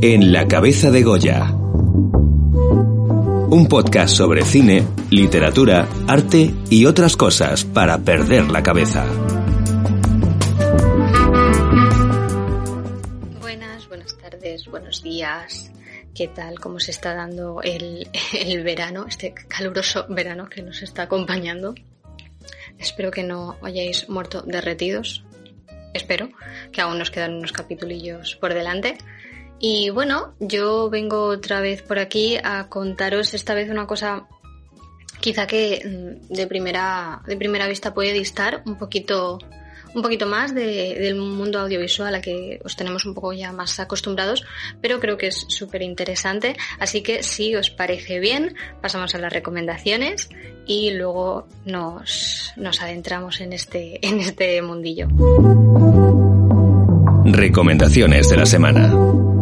En la cabeza de Goya. Un podcast sobre cine, literatura, arte y otras cosas para perder la cabeza. Buenas, buenas tardes, buenos días. ¿Qué tal? ¿Cómo se está dando el, el verano, este caluroso verano que nos está acompañando? Espero que no hayáis muerto derretidos. Espero que aún nos quedan unos capitulillos por delante. Y bueno, yo vengo otra vez por aquí a contaros esta vez una cosa quizá que mm, de primera, de primera vista puede distar un poquito, un poquito más del mundo audiovisual a que os tenemos un poco ya más acostumbrados, pero creo que es súper interesante. Así que si os parece bien, pasamos a las recomendaciones y luego nos, nos adentramos en este, en este mundillo. Recomendaciones de la semana.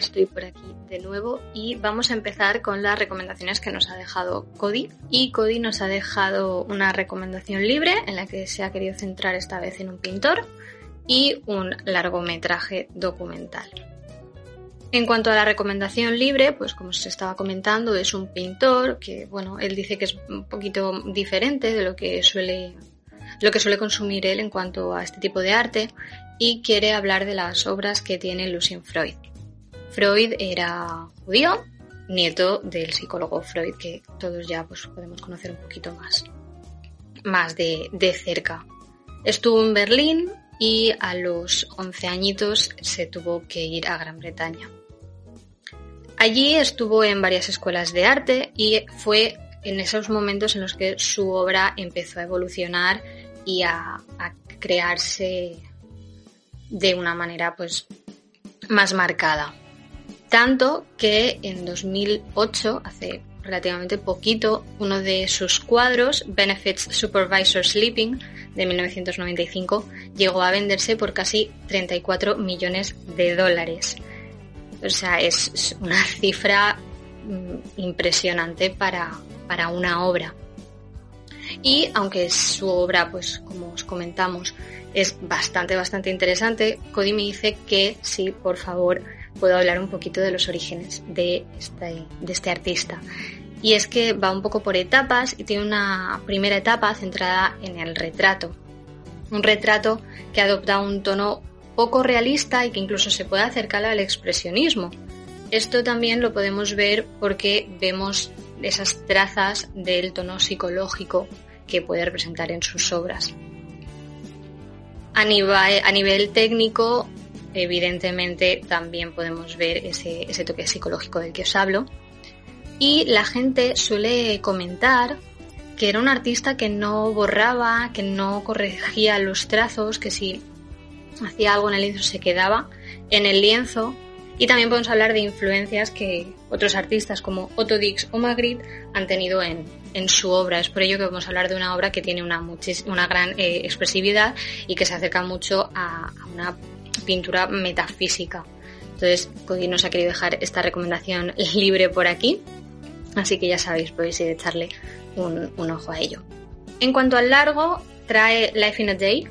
Estoy por aquí de nuevo y vamos a empezar con las recomendaciones que nos ha dejado Cody. Y Cody nos ha dejado una recomendación libre en la que se ha querido centrar esta vez en un pintor y un largometraje documental. En cuanto a la recomendación libre, pues como se estaba comentando, es un pintor que, bueno, él dice que es un poquito diferente de lo que suele, lo que suele consumir él en cuanto a este tipo de arte y quiere hablar de las obras que tiene Lucien Freud. Freud era judío, nieto del psicólogo Freud, que todos ya pues, podemos conocer un poquito más, más de, de cerca. Estuvo en Berlín y a los 11 añitos se tuvo que ir a Gran Bretaña. Allí estuvo en varias escuelas de arte y fue en esos momentos en los que su obra empezó a evolucionar y a, a crearse de una manera pues más marcada. Tanto que en 2008, hace relativamente poquito, uno de sus cuadros, Benefits Supervisor Sleeping, de 1995, llegó a venderse por casi 34 millones de dólares. O sea, es una cifra mm, impresionante para, para una obra. Y aunque su obra, pues como os comentamos, es bastante, bastante interesante, Cody me dice que sí, por favor, puedo hablar un poquito de los orígenes de este, de este artista. Y es que va un poco por etapas y tiene una primera etapa centrada en el retrato. Un retrato que adopta un tono poco realista y que incluso se puede acercar al expresionismo. Esto también lo podemos ver porque vemos esas trazas del tono psicológico que puede representar en sus obras. A nivel, a nivel técnico, evidentemente también podemos ver ese, ese toque psicológico del que os hablo. Y la gente suele comentar que era un artista que no borraba, que no corregía los trazos, que si hacía algo en el lienzo se quedaba en el lienzo. Y también podemos hablar de influencias que otros artistas como Otto Dix o Magritte han tenido en, en su obra. Es por ello que vamos a hablar de una obra que tiene una, una gran eh, expresividad y que se acerca mucho a, a una pintura metafísica. Entonces, Cody nos ha querido dejar esta recomendación libre por aquí. Así que ya sabéis, podéis ir a echarle un, un ojo a ello. En cuanto al largo, trae Life in a Day,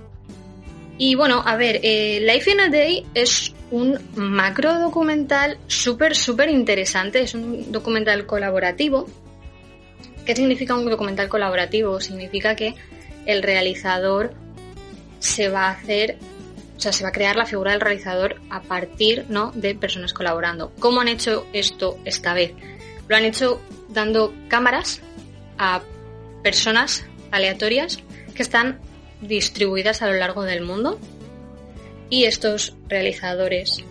y bueno, a ver, eh, Life in a Day es un macro documental súper, súper interesante. Es un documental colaborativo. ¿Qué significa un documental colaborativo? Significa que el realizador se va a hacer, o sea, se va a crear la figura del realizador a partir ¿no? de personas colaborando. ¿Cómo han hecho esto esta vez? Lo han hecho dando cámaras a personas aleatorias que están distribuidas a lo largo del mundo y estos realizadores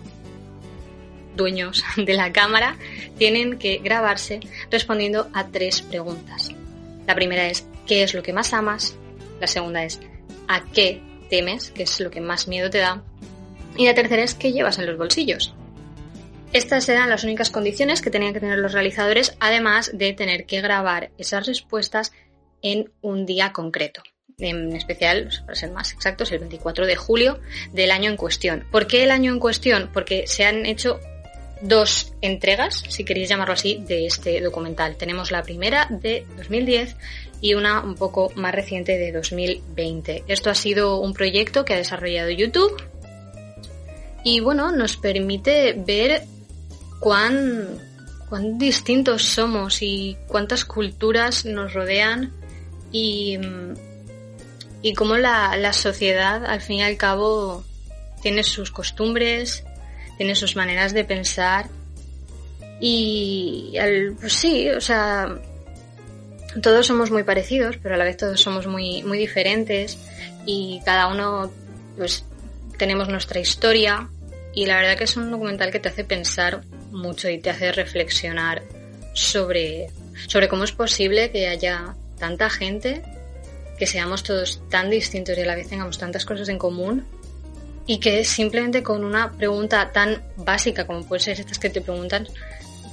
dueños de la cámara tienen que grabarse respondiendo a tres preguntas. La primera es ¿qué es lo que más amas? La segunda es ¿a qué temes? ¿Qué es lo que más miedo te da? Y la tercera es ¿qué llevas en los bolsillos? Estas eran las únicas condiciones que tenían que tener los realizadores, además de tener que grabar esas respuestas en un día concreto en especial, para ser más exactos, el 24 de julio del año en cuestión. ¿Por qué el año en cuestión? Porque se han hecho dos entregas, si queréis llamarlo así, de este documental. Tenemos la primera de 2010 y una un poco más reciente de 2020. Esto ha sido un proyecto que ha desarrollado YouTube y bueno, nos permite ver cuán, cuán distintos somos y cuántas culturas nos rodean y, y cómo la, la sociedad al fin y al cabo tiene sus costumbres, tiene sus maneras de pensar y pues sí, o sea, todos somos muy parecidos, pero a la vez todos somos muy, muy diferentes y cada uno pues tenemos nuestra historia y la verdad que es un documental que te hace pensar mucho y te hace reflexionar sobre, sobre cómo es posible que haya tanta gente, que seamos todos tan distintos y a la vez tengamos tantas cosas en común y que simplemente con una pregunta tan básica como puede ser estas que te preguntan,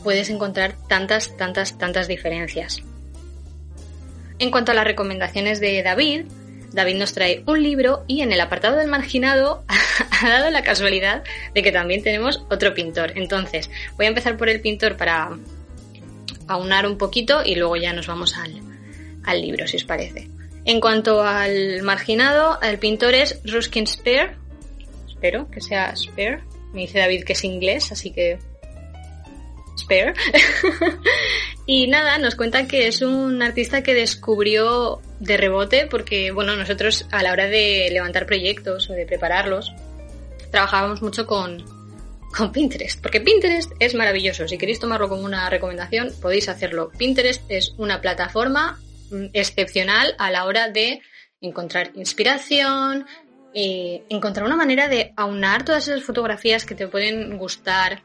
puedes encontrar tantas, tantas, tantas diferencias. En cuanto a las recomendaciones de David, David nos trae un libro y en el apartado del marginado ha dado la casualidad de que también tenemos otro pintor. Entonces, voy a empezar por el pintor para aunar un poquito y luego ya nos vamos al, al libro, si os parece. En cuanto al marginado, el pintor es Ruskin Spear, espero que sea Spare. Me dice David que es inglés, así que Spare. y nada, nos cuenta que es un artista que descubrió de rebote porque, bueno, nosotros a la hora de levantar proyectos o de prepararlos, trabajábamos mucho con, con Pinterest, porque Pinterest es maravilloso. Si queréis tomarlo como una recomendación, podéis hacerlo. Pinterest es una plataforma mm, excepcional a la hora de encontrar inspiración, eh, encontrar una manera de aunar todas esas fotografías que te pueden gustar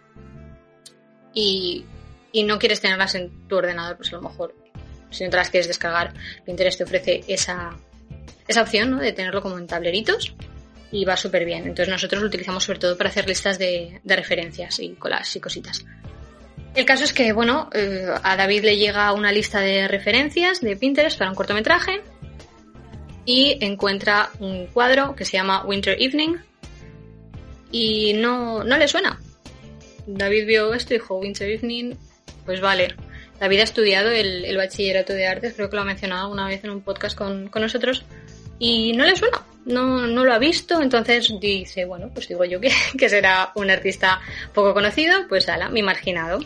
y, no quieres tenerlas en tu ordenador, pues a lo mejor si no te las quieres descargar, Pinterest te ofrece esa, esa opción de tenerlo como en tableritos y va súper bien. Entonces nosotros lo utilizamos sobre todo para hacer listas de, referencias y colas y cositas. El caso es que, bueno, eh, a David le llega una lista de referencias de Pinterest para un cortometraje y encuentra un cuadro que se llama Winter Evening y no, no le suena. David vio esto y dijo Winter Evening, pues vale. David ha estudiado el, bachillerato de artes, creo que lo ha mencionado alguna vez en un podcast con, nosotros, y no le suena, no, no lo ha visto, entonces dice, bueno, pues digo yo que, que será un artista poco conocido, pues ala, mi marginado.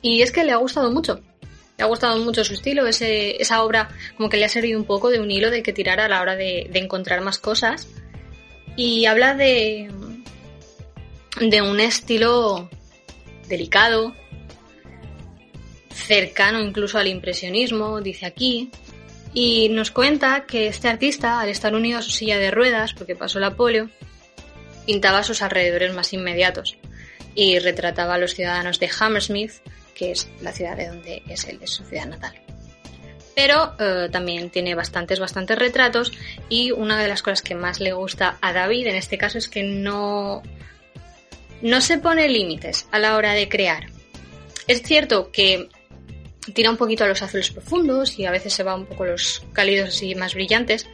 Y es que le ha gustado mucho. Me ha gustado mucho su estilo, ese, esa obra como que le ha servido un poco de un hilo de que tirar a la hora de, encontrar más cosas. Y habla de, de un estilo delicado, cercano incluso al impresionismo, dice aquí, y nos cuenta que este artista, al estar unido a su silla de ruedas, porque pasó la polio, pintaba sus alrededores más inmediatos y retrataba a los ciudadanos de Hammersmith que es la ciudad de donde es él, es su ciudad natal. Pero eh, también tiene bastantes, bastantes retratos y una de las cosas que más le gusta a David en este caso es que no, no se pone límites a la hora de crear. Es cierto que tira un poquito a los azules profundos y a veces se va un poco los cálidos y más brillantes,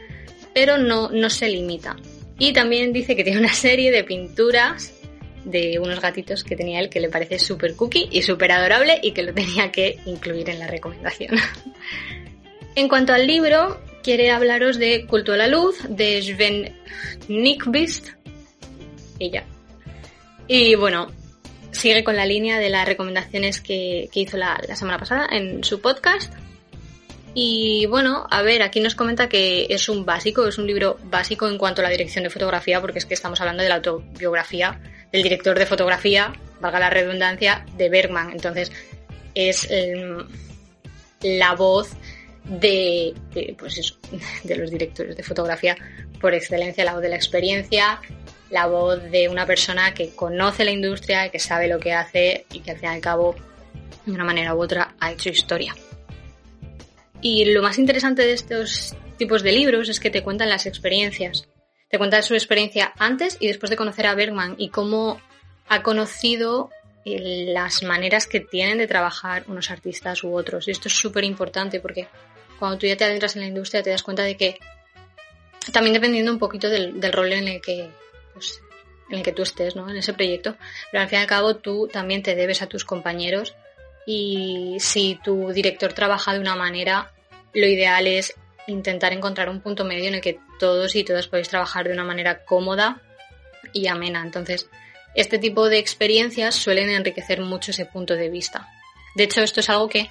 pero no, no se limita. Y también dice que tiene una serie de pinturas de unos gatitos que tenía él que le parece súper cookie y súper adorable y que lo tenía que incluir en la recomendación. en cuanto al libro, quiere hablaros de Culto a la Luz, de Sven Nykvist. Ella. Y bueno, sigue con la línea de las recomendaciones que, hizo la, la semana pasada en su podcast. Y bueno, a ver, aquí nos comenta que es un básico, es un libro básico en cuanto a la dirección de fotografía, porque es que estamos hablando de la autobiografía el director de fotografía, valga la redundancia, de Bergman. Entonces, es em, la voz de, pues de los directores de fotografía por excelencia, la voz de la experiencia, la voz de una persona que conoce la industria, que sabe lo que hace y que al fin y al cabo, de una manera u otra, ha hecho historia. Y lo más interesante de estos tipos de libros es que te cuentan las experiencias. Te cuenta su experiencia antes y después de conocer a Bergman y cómo ha conocido eh, las maneras que tienen de trabajar unos artistas u otros. Y esto es súper importante porque cuando tú ya te adentras en la industria te das cuenta de que también dependiendo un poquito del, rol en el que pues, en el que tú estés, ¿no? En ese proyecto. Pero al fin y al cabo tú también te debes a tus compañeros y si tu director trabaja de una manera, lo ideal es intentar encontrar un punto medio en el que todos y todas podéis trabajar de una manera cómoda y amena. Entonces, este tipo de experiencias suelen enriquecer mucho ese punto de vista. De hecho, esto es algo que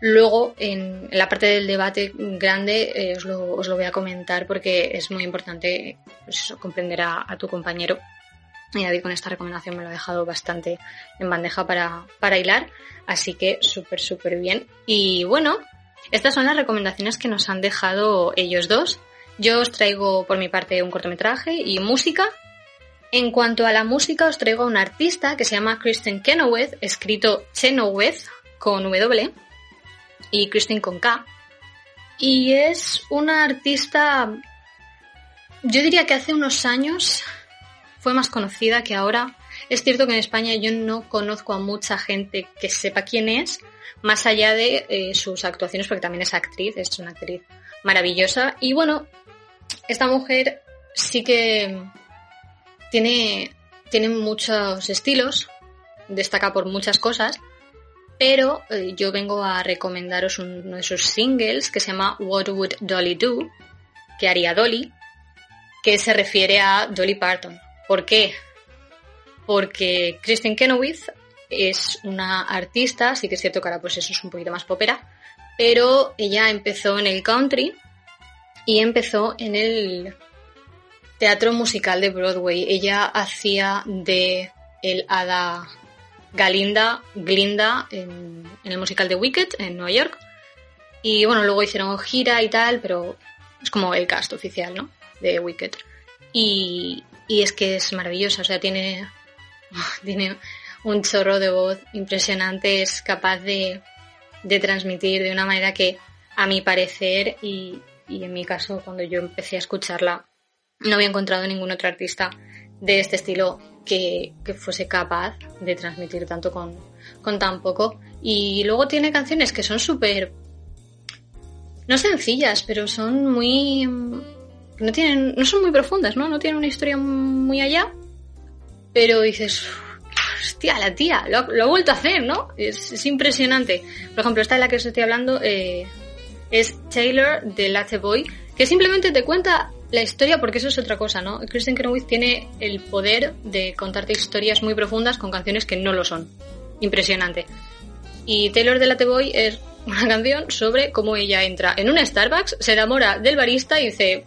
luego en la parte del debate grande eh, os, lo, voy a comentar porque es muy importante pues comprender a, tu compañero. Y David con esta recomendación me lo ha dejado bastante en bandeja para, para hilar. Así que súper, súper bien. Y bueno, estas son las recomendaciones que nos han dejado ellos dos. Yo os traigo por mi parte un cortometraje y música en cuanto a la música, os traigo a un artista que se llama Kristen Kenoweth, escrito Chenoweth con W y Kristen con K. Y es una artista, yo diría que hace unos años fue más conocida que ahora. Es cierto que en España yo no conozco a mucha gente que sepa quién es, más allá de eh, sus actuaciones, porque también es actriz, es una actriz maravillosa. Y bueno, esta mujer sí que tiene, tiene muchos estilos, destaca por muchas cosas, pero eh, yo vengo a recomendaros uno de sus singles que se llama What Would Dolly Do, que haría Dolly, que se refiere a Dolly Parton. ¿Por qué? Porque Kristen Kenowith es una artista, sí que es cierto que ahora pues eso es un poquito más popera, pero ella empezó en el country y empezó en el teatro musical de Broadway. Ella hacía de el hada Galinda, Glinda en, el musical de Wicked en Nueva York. Y bueno, luego hicieron gira y tal, pero es como el cast oficial, ¿no? De Wicked. Y, y es que es maravillosa, o sea, tiene, tiene un chorro de voz impresionante, es capaz de, de transmitir de una manera que, a mi parecer, y, y en mi caso, cuando yo empecé a escucharla, no había encontrado ningún otro artista de este estilo que, fuese capaz de transmitir tanto con, tan poco. Y luego tiene canciones que son súper... No sencillas, pero son muy... No, tienen, no son muy profundas, ¿no? No tienen una historia muy allá. Pero dices, hostia, la tía, lo, ha vuelto a hacer, ¿no? Es, impresionante. Por ejemplo, esta de la que os estoy hablando eh, es Taylor de Latte Boy, que simplemente te cuenta la historia, porque eso es otra cosa, ¿no? Kristen Chenoweth tiene el poder de contarte historias muy profundas con canciones que no lo son. Impresionante. Y Taylor de la Boy es una canción sobre cómo ella entra en un Starbucks, se enamora del barista y dice,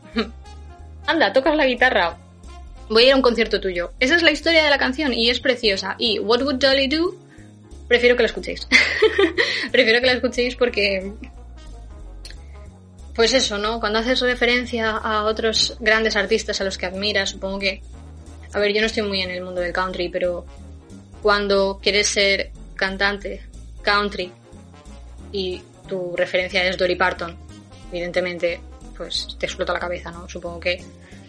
anda, tocas la guitarra, voy a ir a un concierto tuyo. Esa es la historia de la canción y es preciosa. Y What Would Dolly Do? Prefiero que la escuchéis. Prefiero que la escuchéis porque pues eso, ¿no? Cuando haces referencia a otros grandes artistas a los que admiras, supongo que... A ver, yo no estoy muy en el mundo del country, pero cuando quieres ser cantante country y tu referencia es Dory Parton, evidentemente, pues te explota la cabeza, ¿no? Supongo que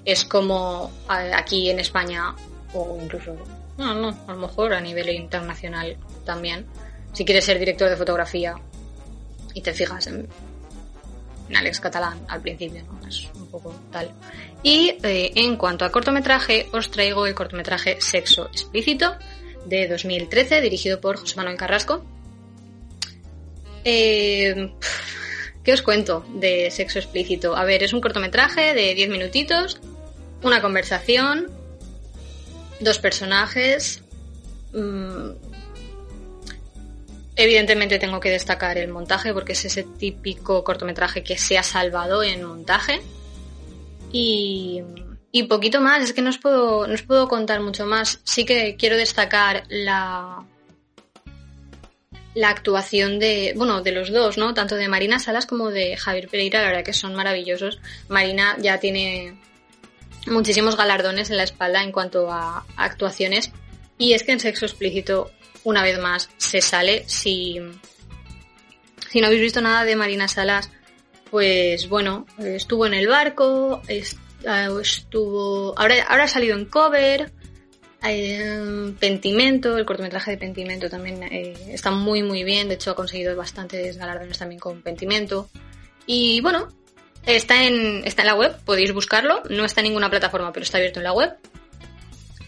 es como aquí en España o incluso, no, no, a lo mejor a nivel internacional también. Si quieres ser director de fotografía y te fijas en Alex Catalán al principio, ¿no? Es un poco tal. Y eh, en cuanto a cortometraje, os traigo el cortometraje Sexo Explícito de 2013, dirigido por José Manuel Carrasco. Eh, ¿Qué os cuento de Sexo Explícito? A ver, es un cortometraje de 10 minutitos, una conversación, dos personajes, mm, Evidentemente tengo que destacar el montaje porque es ese típico cortometraje que se ha salvado en montaje. Y, poquito más, es que no os, puedo, no os puedo contar mucho más. Sí que quiero destacar la, la actuación de, bueno, de los dos, ¿no? Tanto de Marina Salas como de Javier Pereira, la verdad que son maravillosos. Marina ya tiene muchísimos galardones en la espalda en cuanto a actuaciones. Y es que en sexo explícito una vez más se sale. Si, si no habéis visto nada de Marina Salas, pues bueno, estuvo en el barco, ah, estuvo. Ahora, ahora ha salido en cover. Eh, Pentimento, el cortometraje de Pentimento también eh, está muy muy bien, de hecho ha conseguido bastantes galardones también con Pentimento. Y bueno, Está en, está en la web, podéis buscarlo. No está en ninguna plataforma, pero está abierto en la web.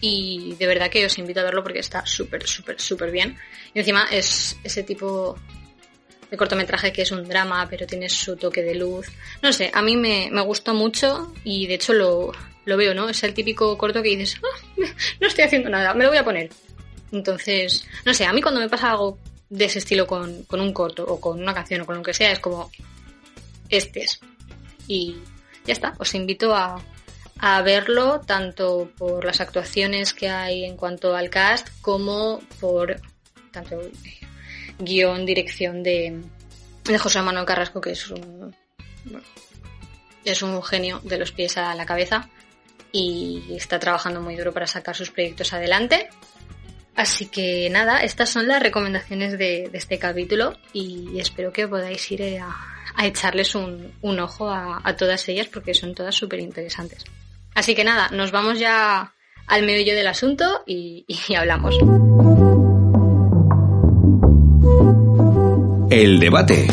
Y de verdad que os invito a verlo porque está súper, súper, súper bien. Y encima es ese tipo de cortometraje que es un drama, pero tiene su toque de luz. No sé, a mí me, me gustó mucho y de hecho lo, lo, veo, ¿no? Es el típico corto que dices, ah, no estoy haciendo nada, me lo voy a poner. Entonces, no sé, a mí cuando me pasa algo de ese estilo con, con un corto o con una canción o con lo que sea, es como, este es. Y ya está, os invito a, a verlo tanto por las actuaciones que hay en cuanto al cast como por tanto guion, dirección de, de José Manuel Carrasco, que es un, es un genio de los pies a la cabeza y está trabajando muy duro para sacar sus proyectos adelante. Así que nada, estas son las recomendaciones de, este capítulo y espero que podáis ir a, echarles un, un ojo a, a, todas ellas porque son todas súper interesantes. Así que nada, nos vamos ya al meollo del asunto y, y hablamos. El debate.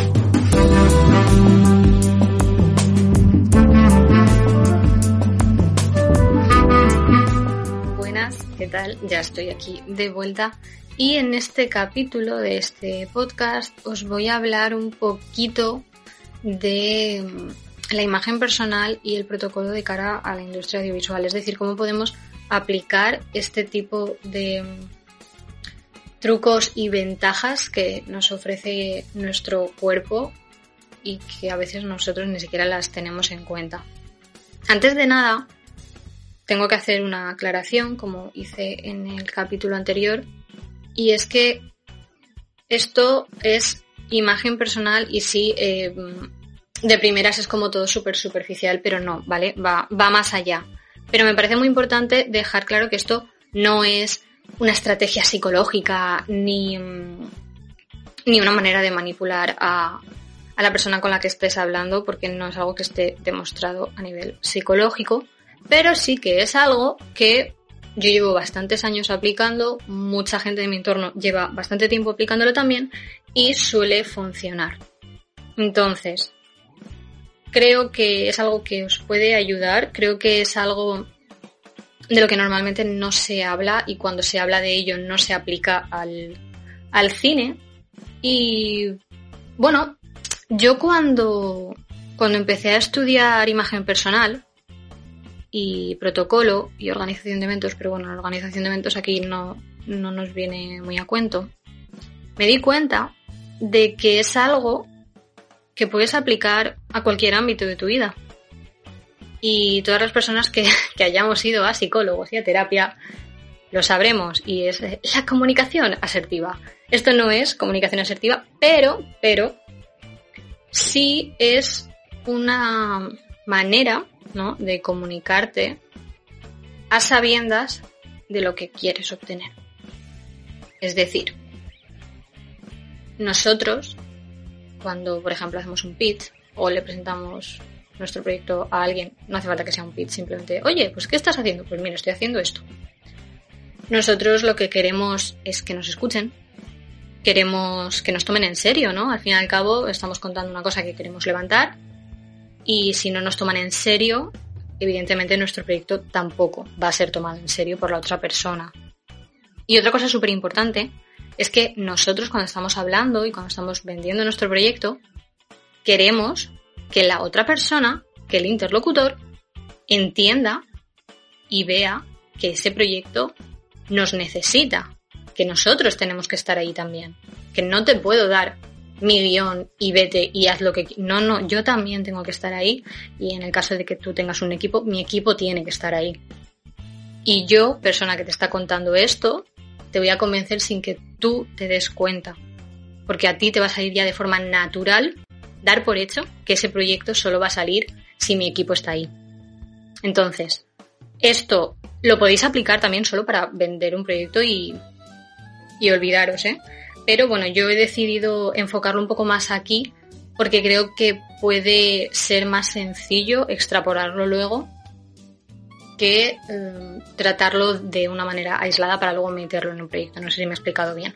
Buenas, ¿qué tal? Ya estoy aquí de vuelta y en este capítulo de este podcast os voy a hablar un poquito de la imagen personal y el protocolo de cara a la industria audiovisual, es decir, cómo podemos aplicar este tipo de mm, trucos y ventajas que nos ofrece nuestro cuerpo y que a veces nosotros ni siquiera las tenemos en cuenta. Antes de nada, tengo que hacer una aclaración, como hice en el capítulo anterior, y es que esto es imagen personal y sí, eh, de primeras es como todo súper superficial, pero no, ¿vale? Va, más allá. Pero me parece muy importante dejar claro que esto no es una estrategia psicológica ni, ni una manera de manipular a, a la persona con la que estés hablando, porque no es algo que esté demostrado a nivel psicológico, pero sí que es algo que yo llevo bastantes años aplicando, mucha gente de mi entorno lleva bastante tiempo aplicándolo también y suele funcionar. Entonces, creo que es algo que os puede ayudar, creo que es algo de lo que normalmente no se habla y cuando se habla de ello no se aplica al, al cine. Y bueno, yo cuando, cuando empecé a estudiar imagen personal, y protocolo y organización de eventos, pero bueno, la organización de eventos aquí no, no nos viene muy a cuento, me di cuenta de que es algo que puedes aplicar a cualquier ámbito de tu vida. Y todas las personas que, que hayamos ido a psicólogos y a terapia lo sabremos y es la comunicación asertiva. Esto no es comunicación asertiva, pero, pero sí es una manera ¿no? de comunicarte a sabiendas de lo que quieres obtener. Es decir, nosotros, cuando por ejemplo hacemos un pitch o le presentamos nuestro proyecto a alguien, no hace falta que sea un pitch, simplemente, oye, pues ¿qué estás haciendo? Pues mira, estoy haciendo esto. Nosotros lo que queremos es que nos escuchen, queremos que nos tomen en serio, ¿no? Al fin y al cabo estamos contando una cosa que queremos levantar y si no nos toman en serio, evidentemente nuestro proyecto tampoco va a ser tomado en serio por la otra persona. Y otra cosa súper importante es que nosotros cuando estamos hablando y cuando estamos vendiendo nuestro proyecto, queremos que la otra persona, que el interlocutor, entienda y vea que ese proyecto nos necesita, que nosotros tenemos que estar ahí también, que no te puedo dar mi guion y vete y haz lo que... No, no, yo también tengo que estar ahí y en el caso de que tú tengas un equipo, mi equipo tiene que estar ahí. Y yo, persona que te está contando esto, te voy a convencer sin que tú te des cuenta. Porque a ti te va a salir ya de forma natural dar por hecho que ese proyecto solo va a salir si mi equipo está ahí. Entonces, esto lo podéis aplicar también solo para vender un proyecto y, y olvidaros, ¿eh? Pero bueno, yo he decidido enfocarlo un poco más aquí porque creo que puede ser más sencillo extrapolarlo luego que eh, tratarlo de una manera aislada para luego meterlo en un proyecto. No sé si me he explicado bien.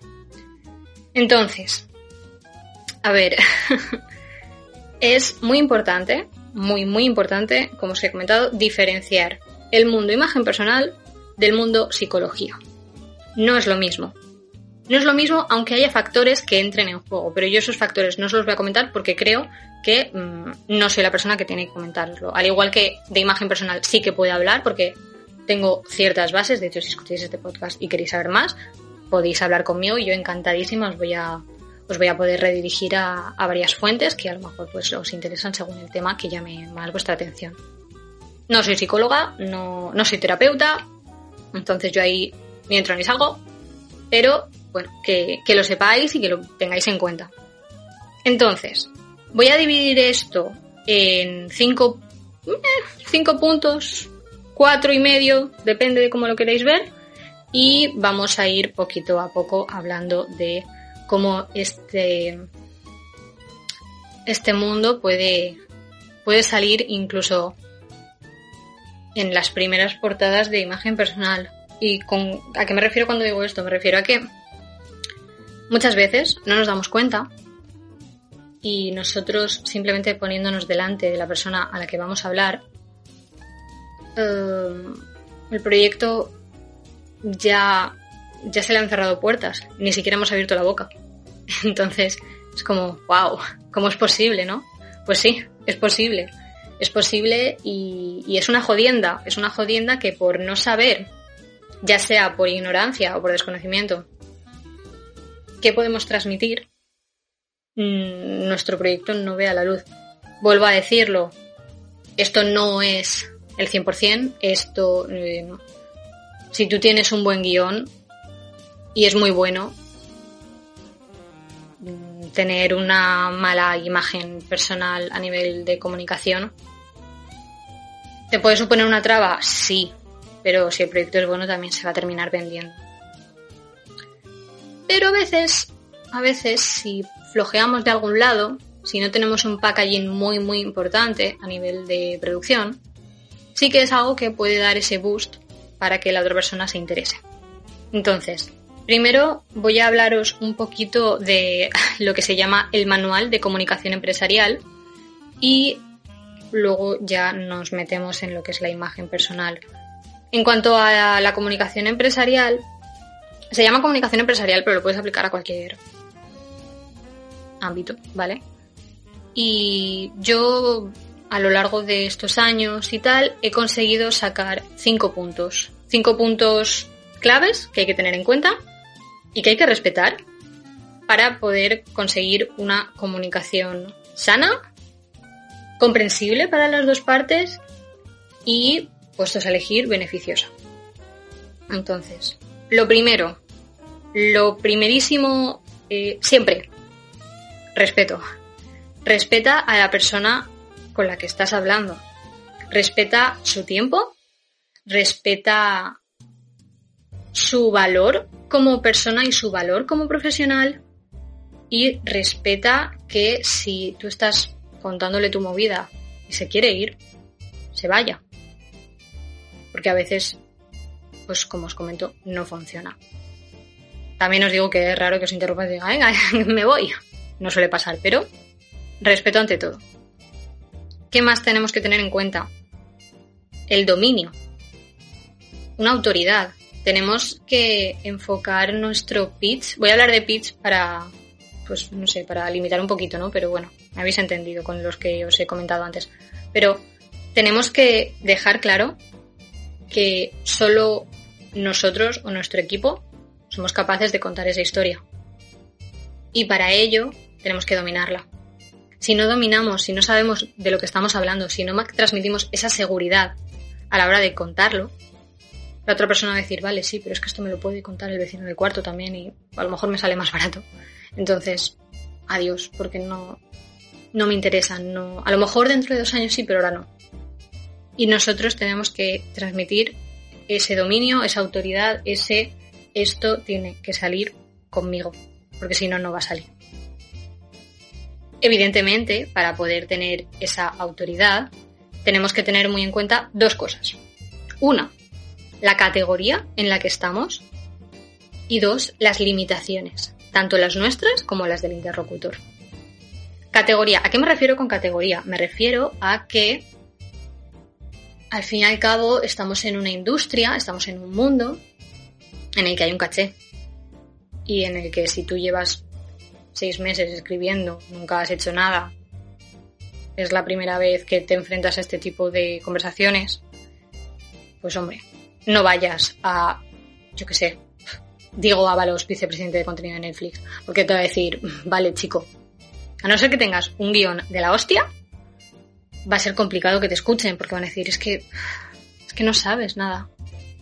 Entonces, a ver, es muy importante, muy, muy importante, como os he comentado, diferenciar el mundo imagen personal del mundo psicología. No es lo mismo. No es lo mismo aunque haya factores que entren en juego, pero yo esos factores no se los voy a comentar porque creo que mm, no soy la persona que tiene que comentarlo. Al igual que de imagen personal sí que puedo hablar porque tengo ciertas bases, de hecho si escucháis este podcast y queréis saber más, podéis hablar conmigo y yo encantadísima os voy a, poder redirigir a, varias fuentes que a lo mejor pues os interesan según el tema que llame más vuestra atención. No soy psicóloga, no, no soy terapeuta, entonces yo ahí ni entro ni salgo, pero bueno, que, lo sepáis y que lo tengáis en cuenta. Entonces, voy a dividir esto en cinco, eh, cinco puntos, cuatro y medio, depende de cómo lo queréis ver, y vamos a ir poquito a poco hablando de cómo este, este mundo puede, puede salir incluso en las primeras portadas de imagen personal. ¿Y con, a qué me refiero cuando digo esto? Me refiero a que muchas veces no nos damos cuenta y nosotros simplemente poniéndonos delante de la persona a la que vamos a hablar, eh, el proyecto ya, ya se le han cerrado puertas, ni siquiera hemos abierto la boca. Entonces es como, wow, ¿cómo es posible, no? Pues sí, es posible. Es posible y, y es una jodienda, es una jodienda que por no saber, ya sea por ignorancia o por desconocimiento, qué podemos transmitir, mm, nuestro proyecto no vea la luz. Vuelvo a decirlo, esto no es el 100%, esto eh, si tú tienes un buen guion y es muy bueno, mm, tener una mala imagen personal a nivel de comunicación, ¿te puede suponer una traba? Sí, pero si el proyecto es bueno también se va a terminar vendiendo. Pero a veces, a veces, si flojeamos de algún lado, si no tenemos un packaging muy muy importante a nivel de producción, sí que es algo que puede dar ese boost para que la otra persona se interese. Entonces, primero voy a hablaros un poquito de lo que se llama el manual de comunicación empresarial y luego ya nos metemos en lo que es la imagen personal. En cuanto a la comunicación empresarial, se llama comunicación empresarial, pero lo puedes aplicar a cualquier ámbito, ¿vale? Y yo a lo largo de estos años y tal, he conseguido sacar cinco puntos. Cinco puntos claves que hay que tener en cuenta y que hay que respetar para poder conseguir una comunicación sana, comprensible para las dos partes y, puestos a elegir, beneficiosa. Entonces, lo primero, lo primerísimo, eh, siempre, respeto. Respeta a la persona con la que estás hablando. Respeta su tiempo, respeta su valor como persona y su valor como profesional y respeta que si tú estás contándole tu movida y se quiere ir, se vaya. Porque a veces, pues como os comento, no funciona. También os digo que es raro que os interrumpa y diga, venga, me voy. No suele pasar, pero respeto ante todo. ¿Qué más tenemos que tener en cuenta? El dominio. Una autoridad. Tenemos que enfocar nuestro pitch. Voy a hablar de pitch para, pues no sé, para limitar un poquito, ¿no? Pero bueno, me habéis entendido con los que os he comentado antes. Pero tenemos que dejar claro que solo nosotros o nuestro equipo somos capaces de contar esa historia. Y para ello tenemos que dominarla si no dominamos, si no sabemos de lo que estamos hablando, si no transmitimos esa seguridad a la hora de contarlo, la otra persona va a decir, vale, sí, pero es que esto me lo puede contar el vecino del cuarto también y a lo mejor me sale más barato. Entonces, adiós, porque no, no me interesa. A lo mejor dentro de dos años sí, pero ahora no. Y nosotros tenemos que transmitir ese dominio, esa autoridad, ese esto tiene que salir conmigo, porque si no, no va a salir. Evidentemente, para poder tener esa autoridad, tenemos que tener muy en cuenta dos cosas. Una, la categoría en la que estamos y dos, las limitaciones, tanto las nuestras como las del interlocutor. Categoría. ¿A qué me refiero con categoría? Me refiero a que al fin y al cabo estamos en una industria, estamos en un mundo en el que hay un caché y en el que si tú llevas seis meses escribiendo, nunca has hecho nada, es la primera vez que te enfrentas a este tipo de conversaciones, pues hombre, no vayas a, yo qué sé, Diego Ábalos, vicepresidente de contenido de Netflix, porque te va a decir, vale chico, a no ser que tengas un guion de la hostia, va a ser complicado que te escuchen, porque van a decir, es que, es que no sabes nada.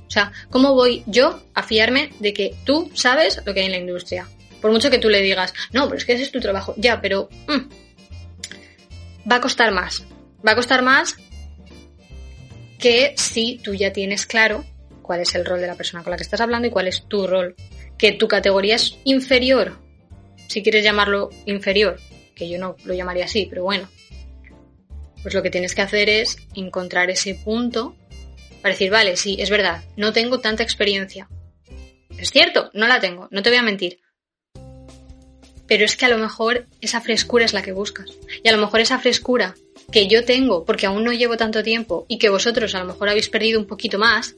O sea, ¿cómo voy yo a fiarme de que tú sabes lo que hay en la industria? Por mucho que tú le digas, no, pero es que ese es tu trabajo. Ya, pero mm, va a costar más. Va a costar más que si tú ya tienes claro cuál es el rol de la persona con la que estás hablando y cuál es tu rol. Que tu categoría es inferior, si quieres llamarlo inferior, que yo no lo llamaría así, pero bueno. Pues lo que tienes que hacer es encontrar ese punto para decir, vale, sí, es verdad, no tengo tanta experiencia. Es cierto, no la tengo, no te voy a mentir. Pero es que a lo mejor esa frescura es la que buscas. Y a lo mejor esa frescura que yo tengo porque aún no llevo tanto tiempo y que vosotros a lo mejor habéis perdido un poquito más,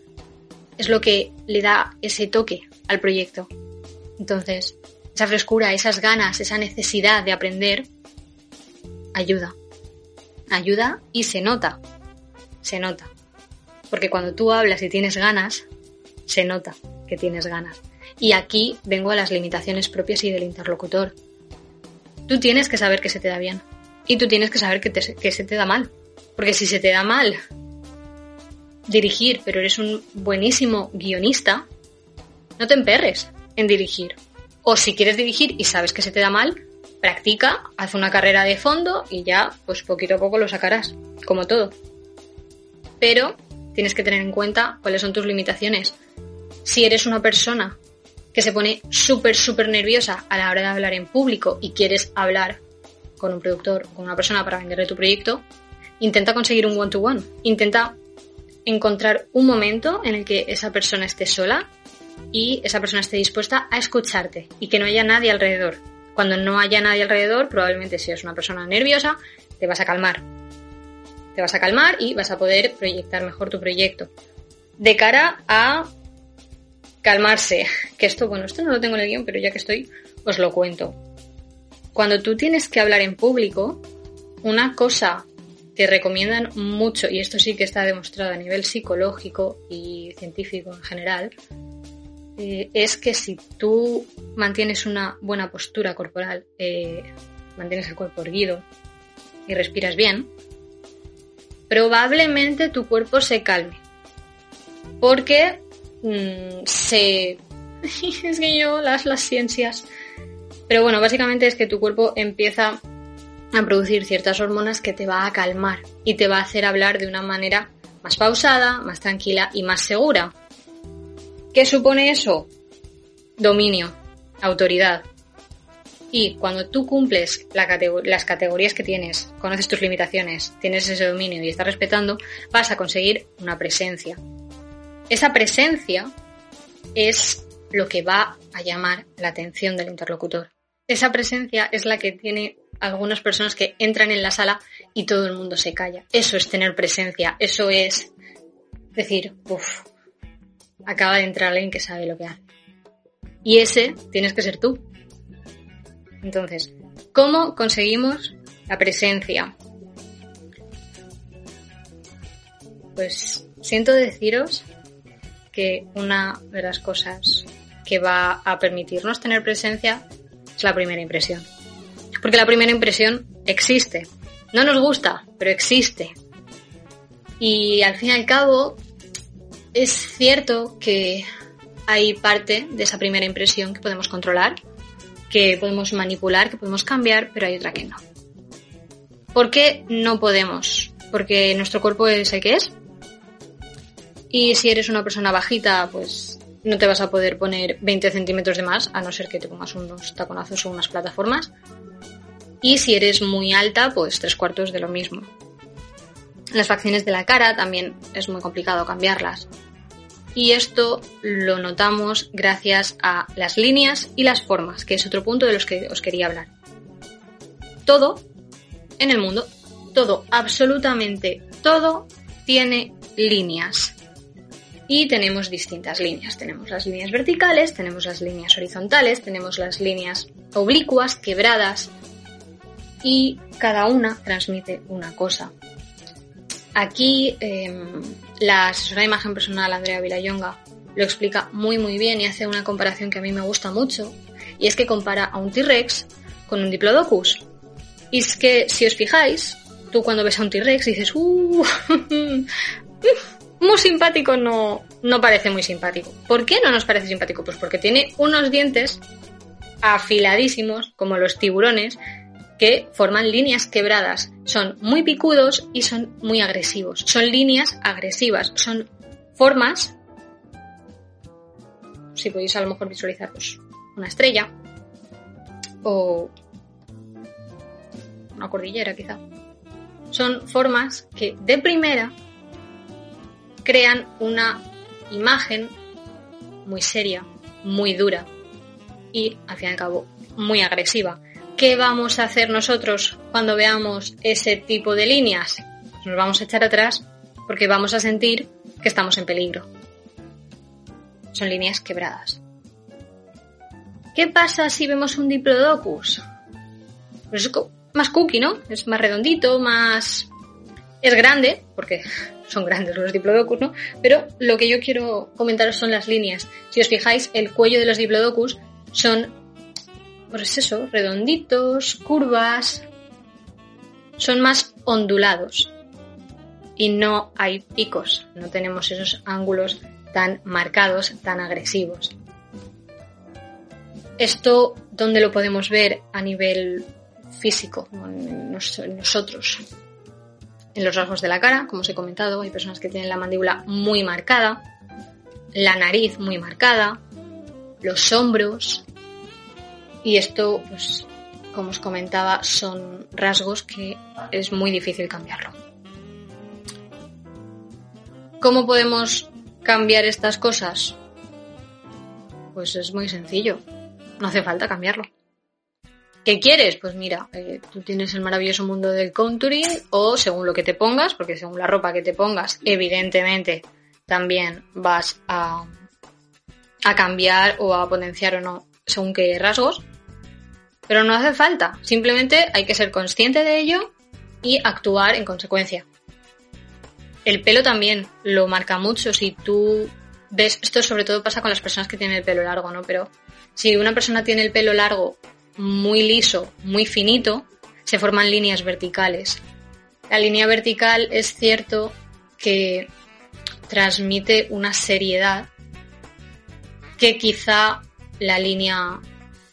es lo que le da ese toque al proyecto. Entonces, esa frescura, esas ganas, esa necesidad de aprender, ayuda. Ayuda y se nota. Se nota. Porque cuando tú hablas y tienes ganas, se nota que tienes ganas. Y aquí vengo a las limitaciones propias y del interlocutor. Tú tienes que saber que se te da bien. Y tú tienes que saber que, se te da mal. Porque si se te da mal dirigir, pero eres un buenísimo guionista, no te emperres en dirigir. O si quieres dirigir y sabes que se te da mal, practica, haz una carrera de fondo y ya, pues poquito a poco lo sacarás, como todo. Pero tienes que tener en cuenta cuáles son tus limitaciones. Si eres una persona que se pone súper, súper nerviosa a la hora de hablar en público y quieres hablar con un productor o con una persona para venderle tu proyecto, intenta conseguir un one-to-one. Intenta encontrar un momento en el que esa persona esté sola y esa persona esté dispuesta a escucharte y que no haya nadie alrededor. Cuando no haya nadie alrededor, probablemente si eres una persona nerviosa, te vas a calmar te vas a calmar y vas a poder proyectar mejor tu proyecto. De cara a calmarse, que esto, bueno, esto no lo tengo en el guion, pero ya que estoy, os lo cuento. Cuando tú tienes que hablar en público, una cosa que recomiendan mucho, y esto sí que está demostrado a nivel psicológico y científico en general, eh, es que si tú mantienes una buena postura corporal, eh, mantienes el cuerpo erguido y respiras bien, probablemente tu cuerpo se calme. Porque mm, se... es que yo las, las ciencias... Pero bueno, básicamente es que tu cuerpo empieza a producir ciertas hormonas que te va a calmar y te va a hacer hablar de una manera más pausada, más tranquila y más segura. ¿Qué supone eso? Dominio, autoridad, y cuando tú cumples las categorías que tienes, conoces tus limitaciones, tienes ese dominio y estás respetando, vas a conseguir una presencia. Esa presencia es lo que va a llamar la atención del interlocutor. Esa presencia es la que tiene algunas personas que entran en la sala y todo el mundo se calla. Eso es tener presencia, eso es decir, uff, acaba de entrar alguien que sabe lo que hace. Y ese tienes que ser tú. Entonces, ¿cómo conseguimos la presencia? Pues siento deciros que una de las cosas que va a permitirnos tener presencia es la primera impresión. Porque la primera impresión existe. No nos gusta, pero existe. Y al fin y al cabo, es cierto que hay parte de esa primera impresión que podemos controlar que podemos manipular, que podemos cambiar, pero hay otra que no. ¿Por qué no podemos? Porque nuestro cuerpo es el que es. Y si eres una persona bajita, pues no te vas a poder poner 20 centímetros de más, a no ser que te pongas unos taconazos o unas plataformas. Y si eres muy alta, pues tres cuartos de lo mismo. Las facciones de la cara también es muy complicado cambiarlas y esto lo notamos gracias a las líneas y las formas, que es otro punto de los que os quería hablar. Todo en el mundo. Todo, absolutamente todo tiene líneas. Y tenemos distintas líneas. Tenemos las líneas verticales, tenemos las líneas horizontales, tenemos las líneas oblicuas, quebradas. Y cada una transmite una cosa. Aquí em, la asesora de imagen personal Andrea Vilayonga lo explica muy muy bien y hace una comparación que a mí me gusta mucho. Y es que compara a un T-Rex con un Diplodocus. Y es que si os fijáis, tú cuando ves a un T-Rex dices, uh, muy simpático no, no parece muy simpático. ¿Por qué no nos parece simpático? Pues porque tiene unos dientes afiladísimos, como los tiburones, que forman líneas quebradas. Son muy picudos y son muy agresivos. Son líneas agresivas, son formas, si podéis a lo mejor visualizar pues, una estrella o una cordillera quizá. Son formas que de primera crean una imagen muy seria, muy dura y, al fin y al cabo, muy agresiva. ¿Qué vamos a hacer nosotros cuando veamos ese tipo de líneas? Nos vamos a echar atrás porque vamos a sentir que estamos en peligro. Son líneas quebradas. ¿Qué pasa si vemos un diplodocus? Pues es más cookie, ¿no? Es más redondito, más... Es grande, porque son grandes los diplodocus, ¿no? Pero lo que yo quiero comentaros son las líneas. Si os fijáis, el cuello de los diplodocus son, pues eso, redonditos, curvas, son más ondulados. Y no hay picos, no tenemos esos ángulos tan marcados, tan agresivos. Esto, ¿dónde lo podemos ver a nivel físico, nosotros? En los rasgos de la cara, como os he comentado, hay personas que tienen la mandíbula muy marcada, la nariz muy marcada, los hombros, y esto, pues, como os comentaba, son rasgos que es muy difícil cambiarlo. ¿Cómo podemos cambiar estas cosas? Pues es muy sencillo, no hace falta cambiarlo. ¿Qué quieres? Pues mira, eh, tú tienes el maravilloso mundo del contouring o según lo que te pongas, porque según la ropa que te pongas, evidentemente también vas a, a cambiar o a potenciar o no según qué rasgos. Pero no hace falta, simplemente hay que ser consciente de ello y actuar en consecuencia. El pelo también lo marca mucho. Si tú ves, esto sobre todo pasa con las personas que tienen el pelo largo, ¿no? Pero si una persona tiene el pelo largo muy liso, muy finito, se forman líneas verticales. La línea vertical es cierto que transmite una seriedad que quizá la línea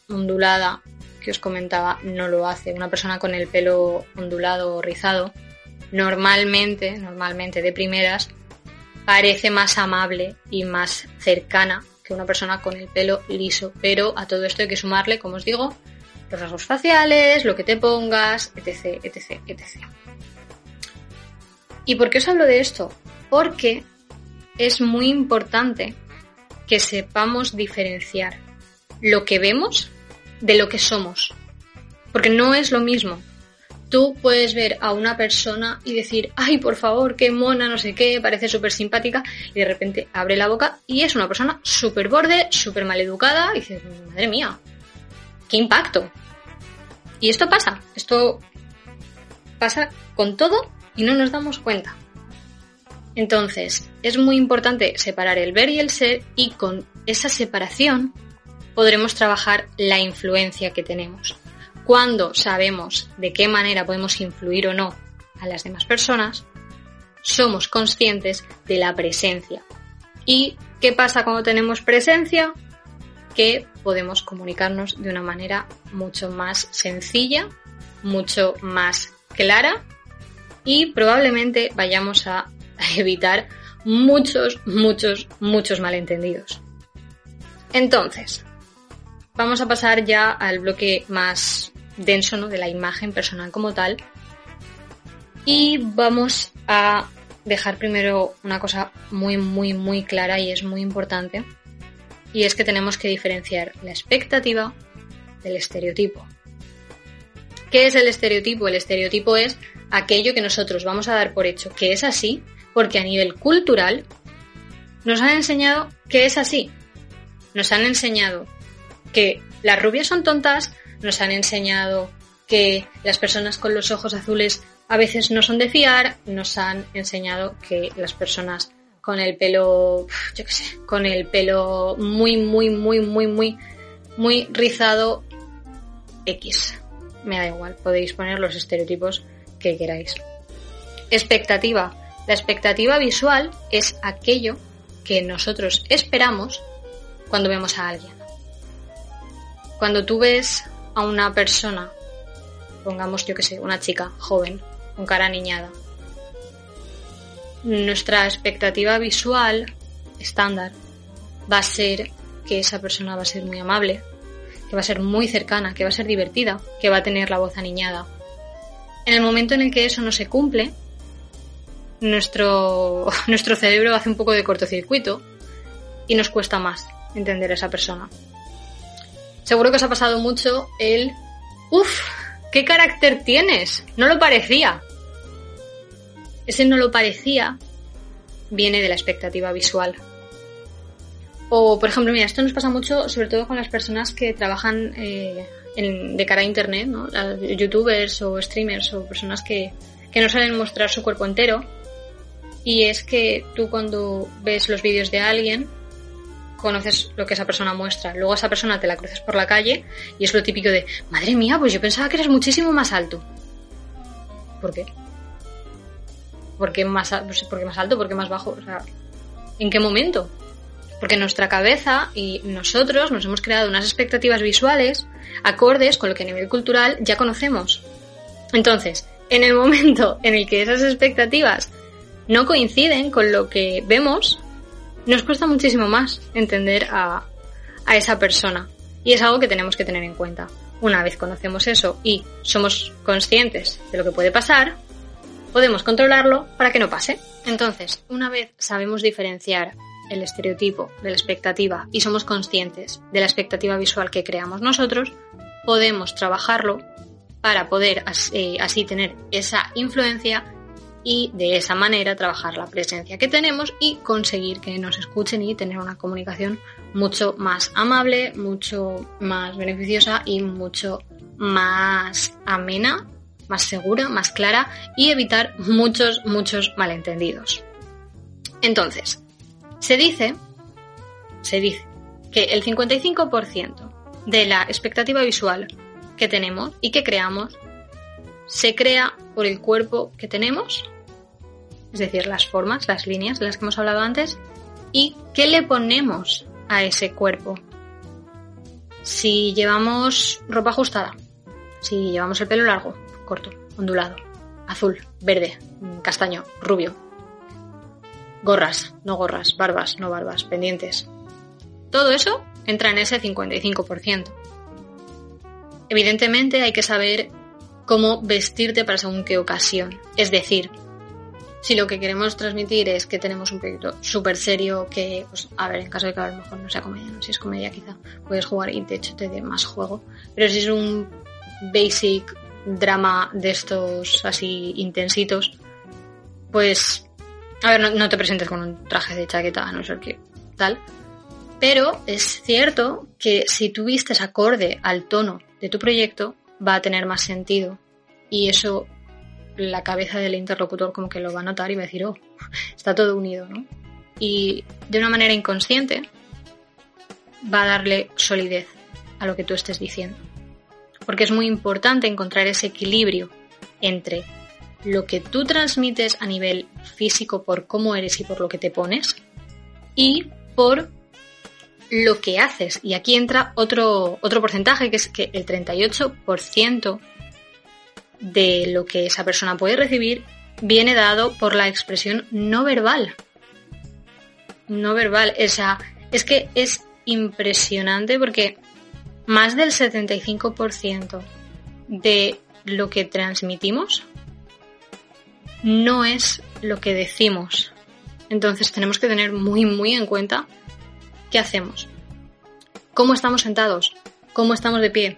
ondulada que os comentaba no lo hace. Una persona con el pelo ondulado o rizado normalmente, normalmente de primeras, parece más amable y más cercana que una persona con el pelo liso. Pero a todo esto hay que sumarle, como os digo, los rasgos faciales, lo que te pongas, etc, etc, etc. ¿Y por qué os hablo de esto? Porque es muy importante que sepamos diferenciar lo que vemos de lo que somos. Porque no es lo mismo. Tú puedes ver a una persona y decir, ay, por favor, qué mona, no sé qué, parece súper simpática, y de repente abre la boca y es una persona súper borde, súper maleducada, y dices, madre mía, impacto. Y esto pasa, esto pasa con todo y no nos damos cuenta. Entonces, es muy importante separar el ver y el ser y con esa separación podremos trabajar la influencia que tenemos. Cuando sabemos de qué manera podemos influir o no a las demás personas, somos conscientes de la presencia. ¿Y qué pasa cuando tenemos presencia? Que podemos comunicarnos de una manera mucho más sencilla, mucho más clara y probablemente vayamos a evitar muchos, muchos, muchos malentendidos. Entonces, vamos a pasar ya al bloque más denso ¿no? de la imagen personal como tal y vamos a dejar primero una cosa muy, muy, muy clara y es muy importante y es que tenemos que diferenciar la expectativa del estereotipo. ¿Qué es el estereotipo? El estereotipo es aquello que nosotros vamos a dar por hecho que es así, porque a nivel cultural nos han enseñado que es así. Nos han enseñado que las rubias son tontas, nos han enseñado que las personas con los ojos azules a veces no son de fiar, nos han enseñado que las personas con el pelo, yo qué sé, con el pelo muy, muy, muy, muy, muy, muy rizado X. Me da igual, podéis poner los estereotipos que queráis. Expectativa. La expectativa visual es aquello que nosotros esperamos cuando vemos a alguien. Cuando tú ves a una persona, pongamos yo que sé, una chica joven, con cara niñada, nuestra expectativa visual estándar va a ser que esa persona va a ser muy amable, que va a ser muy cercana, que va a ser divertida, que va a tener la voz aniñada. En el momento en el que eso no se cumple, nuestro, nuestro cerebro hace un poco de cortocircuito y nos cuesta más entender a esa persona. Seguro que os ha pasado mucho el, uff, ¿qué carácter tienes? No lo parecía. Ese no lo parecía viene de la expectativa visual. O, por ejemplo, mira, esto nos pasa mucho, sobre todo con las personas que trabajan eh, de cara a Internet, ¿no? youtubers o streamers o personas que, que no saben mostrar su cuerpo entero. Y es que tú cuando ves los vídeos de alguien, conoces lo que esa persona muestra. Luego esa persona te la cruces por la calle y es lo típico de, madre mía, pues yo pensaba que eres muchísimo más alto. ¿Por qué? ¿Por qué más, pues, ¿por más alto? ¿Por qué más bajo? O sea, ¿en qué momento? Porque nuestra cabeza y nosotros nos hemos creado unas expectativas visuales acordes con lo que a nivel cultural ya conocemos. Entonces, en el momento en el que esas expectativas no coinciden con lo que vemos, nos cuesta muchísimo más entender a, a esa persona. Y es algo que tenemos que tener en cuenta. Una vez conocemos eso y somos conscientes de lo que puede pasar, podemos controlarlo para que no pase. Entonces, una vez sabemos diferenciar el estereotipo de la expectativa y somos conscientes de la expectativa visual que creamos nosotros, podemos trabajarlo para poder así, eh, tener esa influencia y de esa manera trabajar la presencia que tenemos y conseguir que nos escuchen y tener una comunicación mucho más amable, mucho más beneficiosa y mucho más amena más segura, más clara y evitar muchos, muchos malentendidos. Entonces, se dice, se dice que el 55% de la expectativa visual que tenemos y que creamos se crea por el cuerpo que tenemos, es decir, las formas, las líneas de las que hemos hablado antes, y qué le ponemos a ese cuerpo. Si llevamos ropa ajustada, si llevamos el pelo largo, corto, ondulado, azul, verde, castaño, rubio. Gorras, no gorras, barbas, no barbas, pendientes. Todo eso entra en ese 55%. Evidentemente hay que saber cómo vestirte para según qué ocasión. Es decir, si lo que queremos transmitir es que tenemos un proyecto súper serio que, pues, a ver, en caso de que a lo mejor no sea comedia, si es comedia quizá puedes jugar y de hecho te dé más juego, pero si es un basic drama de estos así intensitos, pues, a ver, no, te presentes con un traje de chaqueta, a no ser que tal. Pero es cierto que si tú vistes acorde al tono de tu proyecto, va a tener más sentido. Y eso la cabeza del interlocutor como que lo va a notar y va a decir, oh, está todo unido, ¿no? Y de una manera inconsciente va a darle solidez a lo que tú estés diciendo porque es muy importante encontrar ese equilibrio entre lo que tú transmites a nivel físico por cómo eres y por lo que te pones y por lo que haces. Y aquí entra otro, otro porcentaje, que es que el 38% de lo que esa persona puede recibir viene dado por la expresión no verbal. No verbal. O sea, es que es impresionante porque más del 75% de lo que transmitimos no es lo que decimos. Entonces tenemos que tener muy, muy en cuenta qué hacemos. ¿Cómo estamos sentados? ¿Cómo estamos de pie?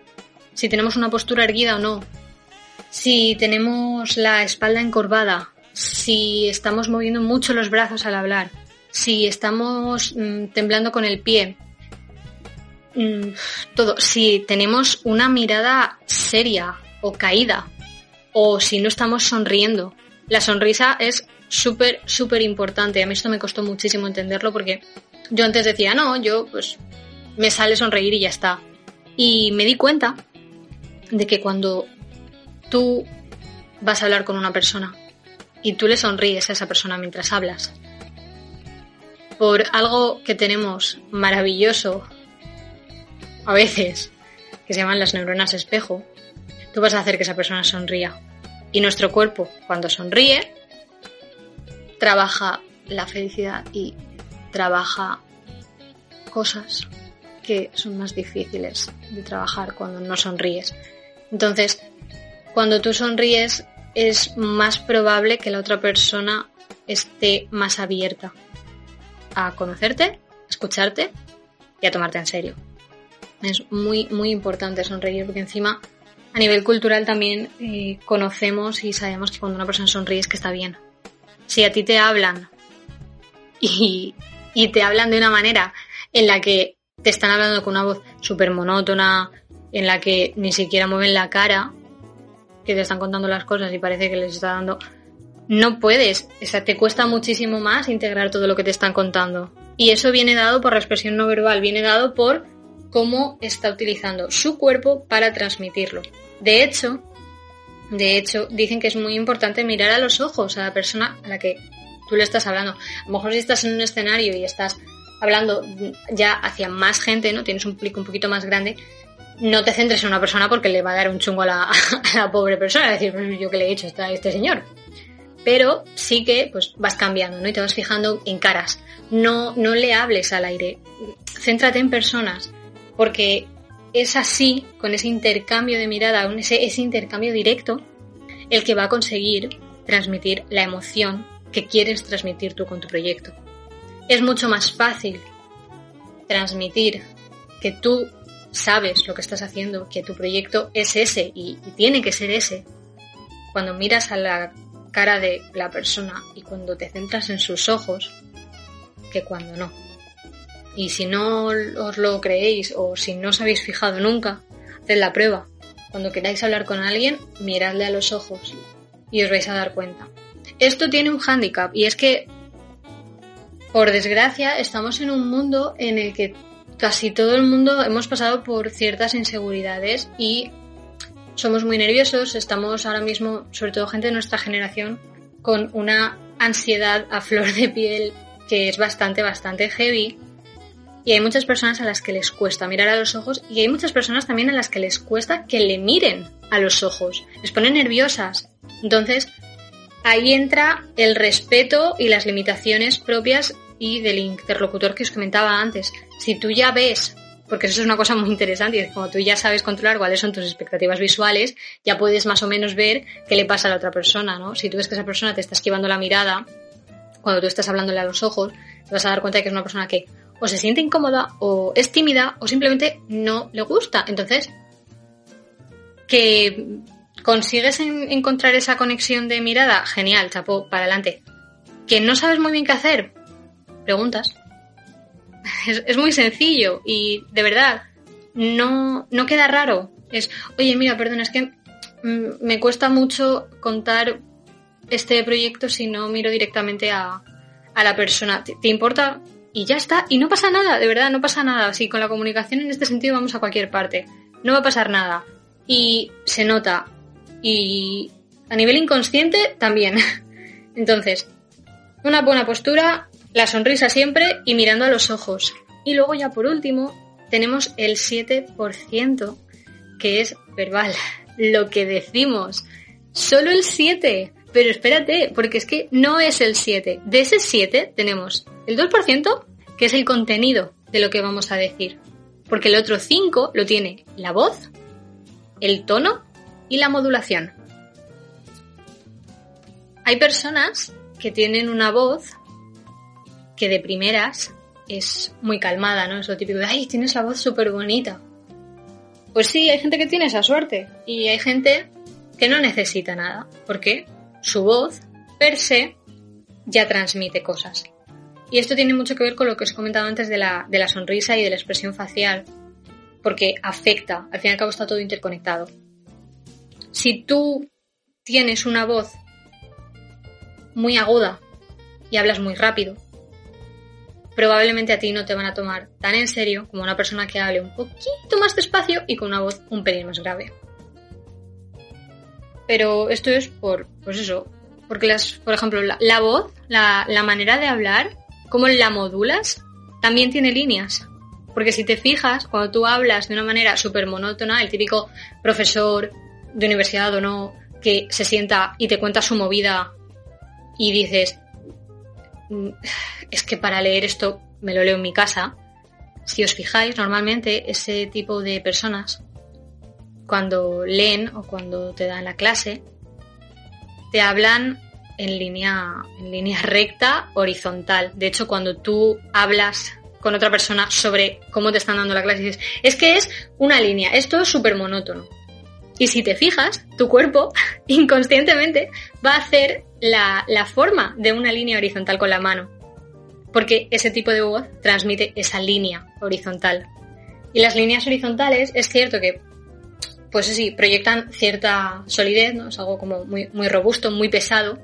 Si tenemos una postura erguida o no. si tenemos la espalda encorvada, si estamos moviendo mucho los brazos al hablar, si estamos mm, temblando con el pie, mm, todo, si tenemos una mirada seria o caída, o si no estamos sonriendo. La sonrisa es súper, súper importante. A mí esto me costó muchísimo entenderlo porque yo antes decía, no, yo pues me sale sonreír y ya está. Y me di cuenta de que cuando tú vas a hablar con una persona y tú le sonríes a esa persona mientras hablas, por algo que tenemos maravilloso a veces, que se llaman las neuronas espejo, tú vas a hacer que esa persona sonría. Y nuestro cuerpo, cuando sonríe, trabaja la felicidad y trabaja cosas que son más difíciles de trabajar cuando no sonríes. Entonces, cuando tú sonríes es más probable que la otra persona esté más abierta a conocerte, a escucharte y a tomarte en serio. Es muy, muy importante sonreír porque encima a nivel cultural también eh, conocemos y sabemos que cuando una persona sonríe es que está bien. Si a ti te hablan y, y te hablan de una manera en la que te están hablando con una voz súper monótona, en la que ni siquiera mueven la cara, que te están contando las cosas y parece que les está dando... No puedes, o sea, te cuesta muchísimo más integrar todo lo que te están contando. Y eso viene dado por la expresión no verbal, viene dado por cómo está utilizando su cuerpo para transmitirlo. De hecho, de hecho, dicen que es muy importante mirar a los ojos a la persona a la que tú le estás hablando. A lo mejor si estás en un escenario y estás hablando ya hacia más gente, ¿no? Tienes un público un poquito más grande, no te centres en una persona porque le va a dar un chungo a la, a pobre persona, es decir, pues, yo que le he hecho a este señor. Pero sí que pues vas cambiando, ¿no? Y te vas fijando en caras. No, no le hables al aire. Céntrate en personas. Porque es así, con ese intercambio de mirada, ese, ese intercambio directo, el que va a conseguir transmitir la emoción que quieres transmitir tú con tu proyecto. Es mucho más fácil transmitir que tú sabes lo que estás haciendo, que tu proyecto es ese y, tiene que ser ese. Cuando miras a la cara de la persona y cuando te centras en sus ojos, que cuando no. Y si no os lo creéis o si no os habéis fijado nunca, haced la prueba. Cuando queráis hablar con alguien, miradle a los ojos y os vais a dar cuenta. Esto tiene un hándicap y es que, por desgracia, estamos en un mundo en el que casi todo el mundo hemos pasado por ciertas inseguridades y somos muy nerviosos, estamos ahora mismo, sobre todo gente de nuestra generación, con una ansiedad a flor de piel que es bastante, bastante heavy. Y hay muchas personas a las que les cuesta mirar a los ojos y hay muchas personas también a las que les cuesta que le miren a los ojos. Les pone nerviosas. Entonces, ahí entra el respeto y las limitaciones propias y del interlocutor que os comentaba antes. Si tú ya ves, porque eso es una cosa muy interesante, y como tú ya sabes controlar cuáles son tus expectativas visuales, ya puedes más o menos ver qué le pasa a la otra persona, ¿no? Si tú ves que esa persona te está esquivando la mirada, cuando tú estás hablándole a los ojos, te vas a dar cuenta de que es una persona que o se siente incómoda, o es tímida, o simplemente no le gusta. Entonces, que consigues encontrar esa conexión de mirada, genial, chapo, para adelante. Que no sabes muy bien qué hacer, preguntas. Es, muy sencillo y de verdad no, no queda raro. Es, oye, mira, perdona, es que mm, me cuesta mucho contar este proyecto si no miro directamente a, a la persona. ¿Te, importa? Y ya está. Y no pasa nada, de verdad, no pasa nada. Si con la comunicación en este sentido vamos a cualquier parte. No va a pasar nada. Y se nota. Y a nivel inconsciente también. Entonces, una buena postura, la sonrisa siempre y mirando a los ojos. Y luego ya por último tenemos el 7% que es verbal, lo que decimos. Solo el 7. Pero espérate, porque es que no es el 7. De ese 7 tenemos el 2% que es el contenido de lo que vamos a decir. Porque el otro 5 lo tiene la voz, el tono y la modulación. Hay personas que tienen una voz que de primeras es muy calmada, ¿no? Es lo típico de, ay, tienes la voz súper bonita. Pues sí, hay gente que tiene esa suerte. Y hay gente que no necesita nada, porque su voz, per se, ya transmite cosas. Y esto tiene mucho que ver con lo que os he comentado antes de la, de la sonrisa y de la expresión facial, porque afecta, al fin y al cabo está todo interconectado. Si tú tienes una voz muy aguda y hablas muy rápido, probablemente a ti no te van a tomar tan en serio como una persona que hable un poquito más despacio y con una voz un pelín más grave. Pero esto es por, pues eso, porque las, por ejemplo, la, voz, la, la, manera de hablar, cómo la modulas, también tiene líneas. Porque si te fijas, cuando tú hablas de una manera súper monótona, el típico profesor de universidad o no, que se sienta y te cuenta su movida y dices, mm, es que para leer esto me lo leo en mi casa. Si os fijáis, normalmente ese tipo de personas, cuando leen o cuando te dan la clase, te hablan en línea, en línea recta, horizontal. De hecho, cuando tú hablas con otra persona sobre cómo te están dando la clase, dices, es que es una línea, esto es súper monótono. Y si te fijas, tu cuerpo inconscientemente va a hacer la, la forma de una línea horizontal con la mano porque ese tipo de voz transmite esa línea horizontal. Y las líneas horizontales es cierto que, pues sí, proyectan cierta solidez, ¿no? Es algo como muy, muy robusto, muy pesado,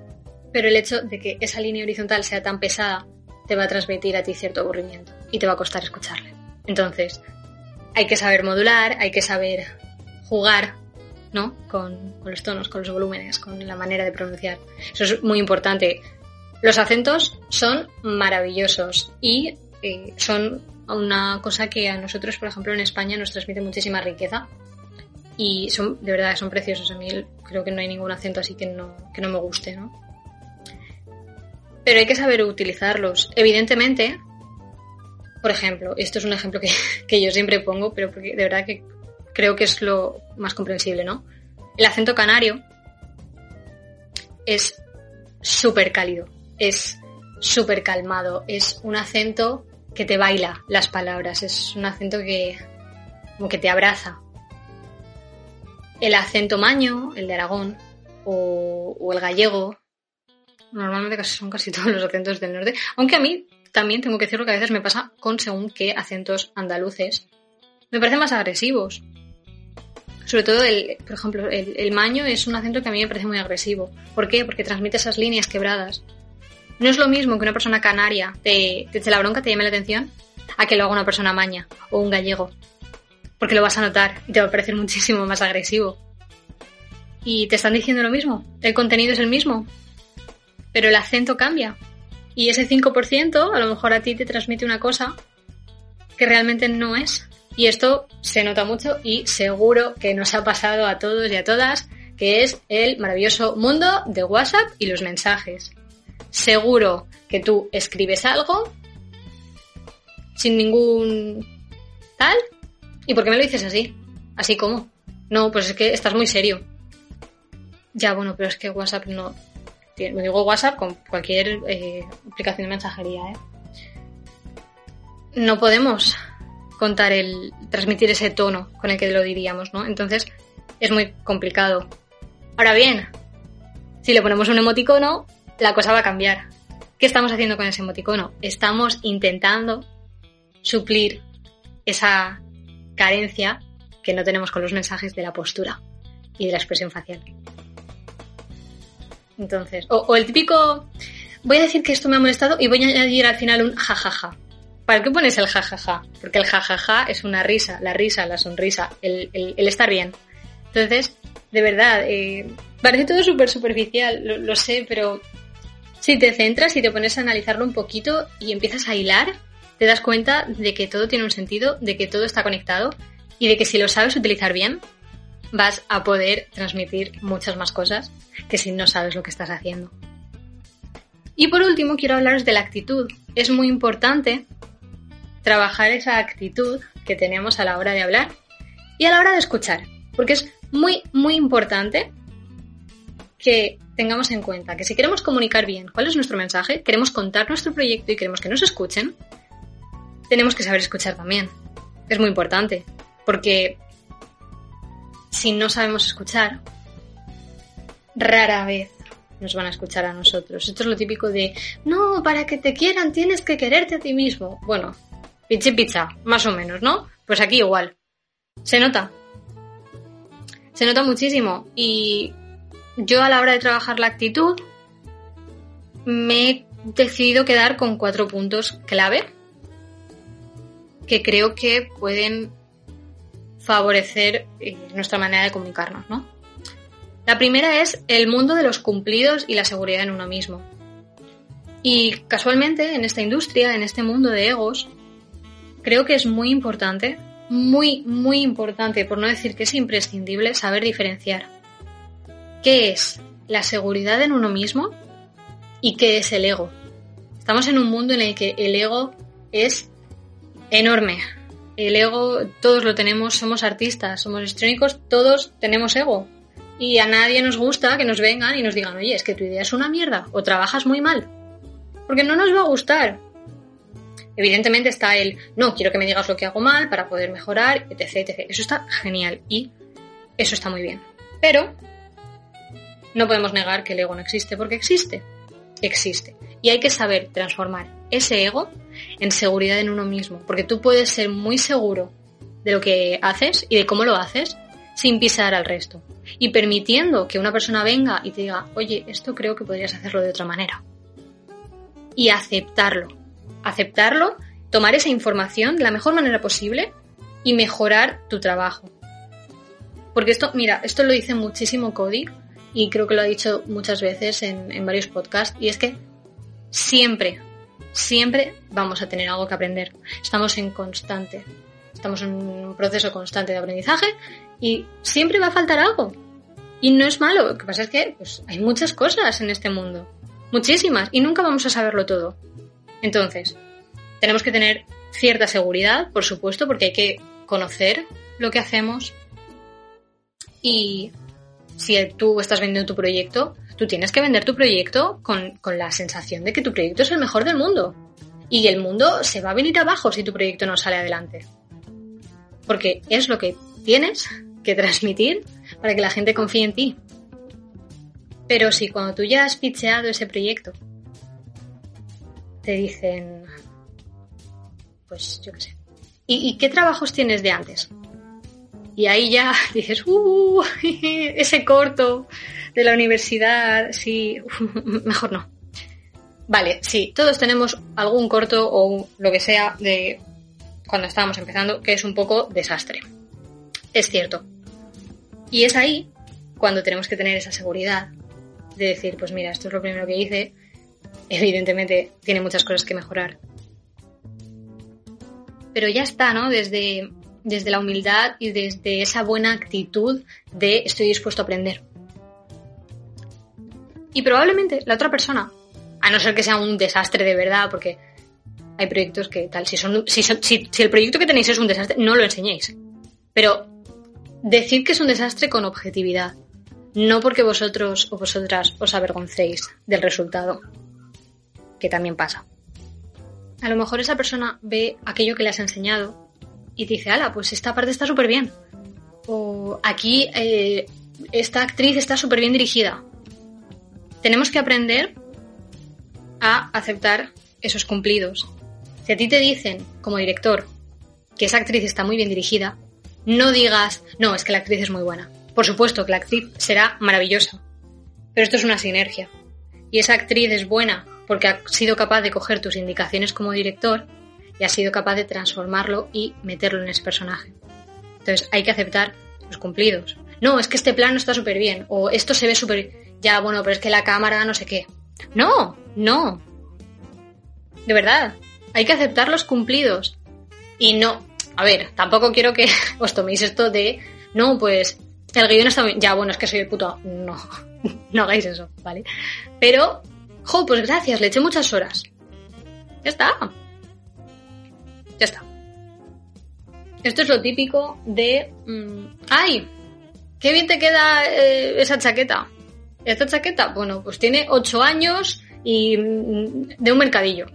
pero el hecho de que esa línea horizontal sea tan pesada te va a transmitir a ti cierto aburrimiento y te va a costar escucharle. Entonces, hay que saber modular, hay que saber jugar ¿no? Con, los tonos, con los volúmenes, con la manera de pronunciar. Eso es muy importante. Los acentos son maravillosos y eh, son una cosa que a nosotros, por ejemplo, en España nos transmite muchísima riqueza y son, de verdad, son preciosos. A mí creo que no hay ningún acento así que no, que no me guste, ¿no? Pero hay que saber utilizarlos. Evidentemente, por ejemplo, esto es un ejemplo que, que yo siempre pongo, pero porque de verdad que creo que es lo más comprensible, ¿no? El acento canario es súper cálido es súper calmado, es un acento que te baila las palabras, es un acento que como que te abraza. El acento maño, el de Aragón, o, el gallego, normalmente son casi todos los acentos del norte, aunque a mí también tengo que decirlo que a veces me pasa con según qué acentos andaluces, me parecen más agresivos. Sobre todo, el, por ejemplo, el, maño es un acento que a mí me parece muy agresivo. ¿Por qué? Porque transmite esas líneas quebradas no es lo mismo que una persona canaria te, te la bronca, te llame la atención, a que lo haga una persona maña o un gallego. Porque lo vas a notar y te va a parecer muchísimo más agresivo. Y te están diciendo lo mismo, el contenido es el mismo, pero el acento cambia. Y ese 5% a lo mejor a ti te transmite una cosa que realmente no es. Y esto se nota mucho y seguro que nos ha pasado a todos y a todas, que es el maravilloso mundo de WhatsApp y los mensajes seguro que tú escribes algo sin ningún tal. ¿Y por qué me lo dices así? ¿Así como? No, pues es que estás muy serio. Ya, bueno, pero es que WhatsApp no. Me digo WhatsApp con cualquier eh, aplicación de mensajería, ¿eh? No podemos contar el. transmitir ese tono con el que lo diríamos, ¿no? Entonces, es muy complicado. Ahora bien, si le ponemos un emoticono, la cosa va a cambiar. ¿Qué estamos haciendo con ese emoticono? Estamos intentando suplir esa carencia que no tenemos con los mensajes de la postura y de la expresión facial. Entonces, o, el típico, voy a decir que esto me ha molestado y voy a añadir al final un jajaja. ¿Para qué pones el jajaja? Porque el jajaja es una risa, la risa, la sonrisa, el, estar bien. Entonces, de verdad, eh, parece todo súper superficial, lo, sé, pero si te centras y te pones a analizarlo un poquito y empiezas a hilar, te das cuenta de que todo tiene un sentido, de que todo está conectado y de que si lo sabes utilizar bien, vas a poder transmitir muchas más cosas que si no sabes lo que estás haciendo. Y por último, quiero hablaros de la actitud. Es muy importante trabajar esa actitud que tenemos a la hora de hablar y a la hora de escuchar, porque es muy, muy importante que tengamos en cuenta que si queremos comunicar bien cuál es nuestro mensaje, queremos contar nuestro proyecto y queremos que nos escuchen, tenemos que saber escuchar también. Es muy importante, porque si no sabemos escuchar, rara vez nos van a escuchar a nosotros. Esto es lo típico de, no, para que te quieran tienes que quererte a ti mismo. Bueno, pichi pizza, más o menos, ¿no? Pues aquí igual. Se nota. Se nota muchísimo. Y yo a la hora de trabajar la actitud me he decidido quedar con cuatro puntos clave que creo que pueden favorecer eh, nuestra manera de comunicarnos, ¿no? La primera es el mundo de los cumplidos y la seguridad en uno mismo. Y casualmente en esta industria, en este mundo de egos, creo que es muy importante, muy, muy importante, por no decir que es imprescindible, saber diferenciar qué es la seguridad en uno mismo y qué es el ego. Estamos en un mundo en el que el ego es enorme. El ego, todos lo tenemos, somos artistas, somos histriónicos, todos tenemos ego. Y a nadie nos gusta que nos vengan y nos digan, oye, es que tu idea es una mierda o trabajas muy mal. Porque no nos va a gustar. Evidentemente está el, no, quiero que me digas lo que hago mal para poder mejorar, etc. Eso está genial y eso está muy bien. Pero no podemos negar que el ego no existe porque existe. Existe. Y hay que saber transformar ese ego en seguridad en uno mismo. Porque tú puedes ser muy seguro de lo que haces y de cómo lo haces sin pisar al resto. Y permitiendo que una persona venga y te diga, oye, esto creo que podrías hacerlo de otra manera. Y aceptarlo. Aceptarlo, tomar esa información de la mejor manera posible y mejorar tu trabajo. Porque esto, mira, esto lo dice muchísimo Cody y creo que lo ha dicho muchas veces en, en varios podcasts, y es que siempre, siempre vamos a tener algo que aprender. Estamos en constante, estamos en un proceso constante de aprendizaje y siempre va a faltar algo. Y no es malo, lo que pasa es que pues, hay muchas cosas en este mundo, muchísimas, y nunca vamos a saberlo todo. Entonces, tenemos que tener cierta seguridad, por supuesto, porque hay que conocer lo que hacemos y si tú estás vendiendo tu proyecto, tú tienes que vender tu proyecto con, la sensación de que tu proyecto es el mejor del mundo. Y el mundo se va a venir abajo si tu proyecto no sale adelante. Porque es lo que tienes que transmitir para que la gente confíe en ti. Pero si cuando tú ya has pitcheado ese proyecto, te dicen, pues yo qué sé, ¿y, qué trabajos tienes de antes? Y ahí ya dices, ¡uh! Ese corto de la universidad, sí, mejor no. Vale, sí, todos tenemos algún corto o lo que sea de cuando estábamos empezando que es un poco desastre. Es cierto. Y es ahí cuando tenemos que tener esa seguridad de decir, pues mira, esto es lo primero que hice, evidentemente tiene muchas cosas que mejorar. Pero ya está, ¿no? Desde desde la humildad y desde esa buena actitud de estoy dispuesto a aprender. Y probablemente la otra persona, a no ser que sea un desastre de verdad, porque hay proyectos que tal, si, son, si, si, el proyecto que tenéis es un desastre, no lo enseñéis. Pero decir que es un desastre con objetividad, no porque vosotros o vosotras os avergoncéis del resultado, que también pasa. A lo mejor esa persona ve aquello que le has enseñado y dice, ala, pues esta parte está súper bien. O aquí eh, esta actriz está súper bien dirigida. Tenemos que aprender a aceptar esos cumplidos. Si a ti te dicen, como director, que esa actriz está muy bien dirigida, no digas, no, es que la actriz es muy buena. Por supuesto que la actriz será maravillosa, pero esto es una sinergia. Y esa actriz es buena porque ha sido capaz de coger tus indicaciones como director y ha sido capaz de transformarlo y meterlo en ese personaje. Entonces hay que aceptar los cumplidos. No, es que este plano está súper bien, o esto se ve súper... Ya, bueno, pero es que la cámara no sé qué. No, no. De verdad, hay que aceptar los cumplidos. Y no, a ver, tampoco quiero que os toméis esto de, no, pues el guion está bien. Ya, bueno, es que soy el puto... No, no hagáis eso, ¿vale? Pero, jo, pues gracias, le eché muchas horas. Ya está. Ya está. Esto es lo típico de... Mm, ¡Ay! ¡Qué bien te queda eh, esa chaqueta! Esta chaqueta, bueno, pues tiene 8 años y mm, de un mercadillo.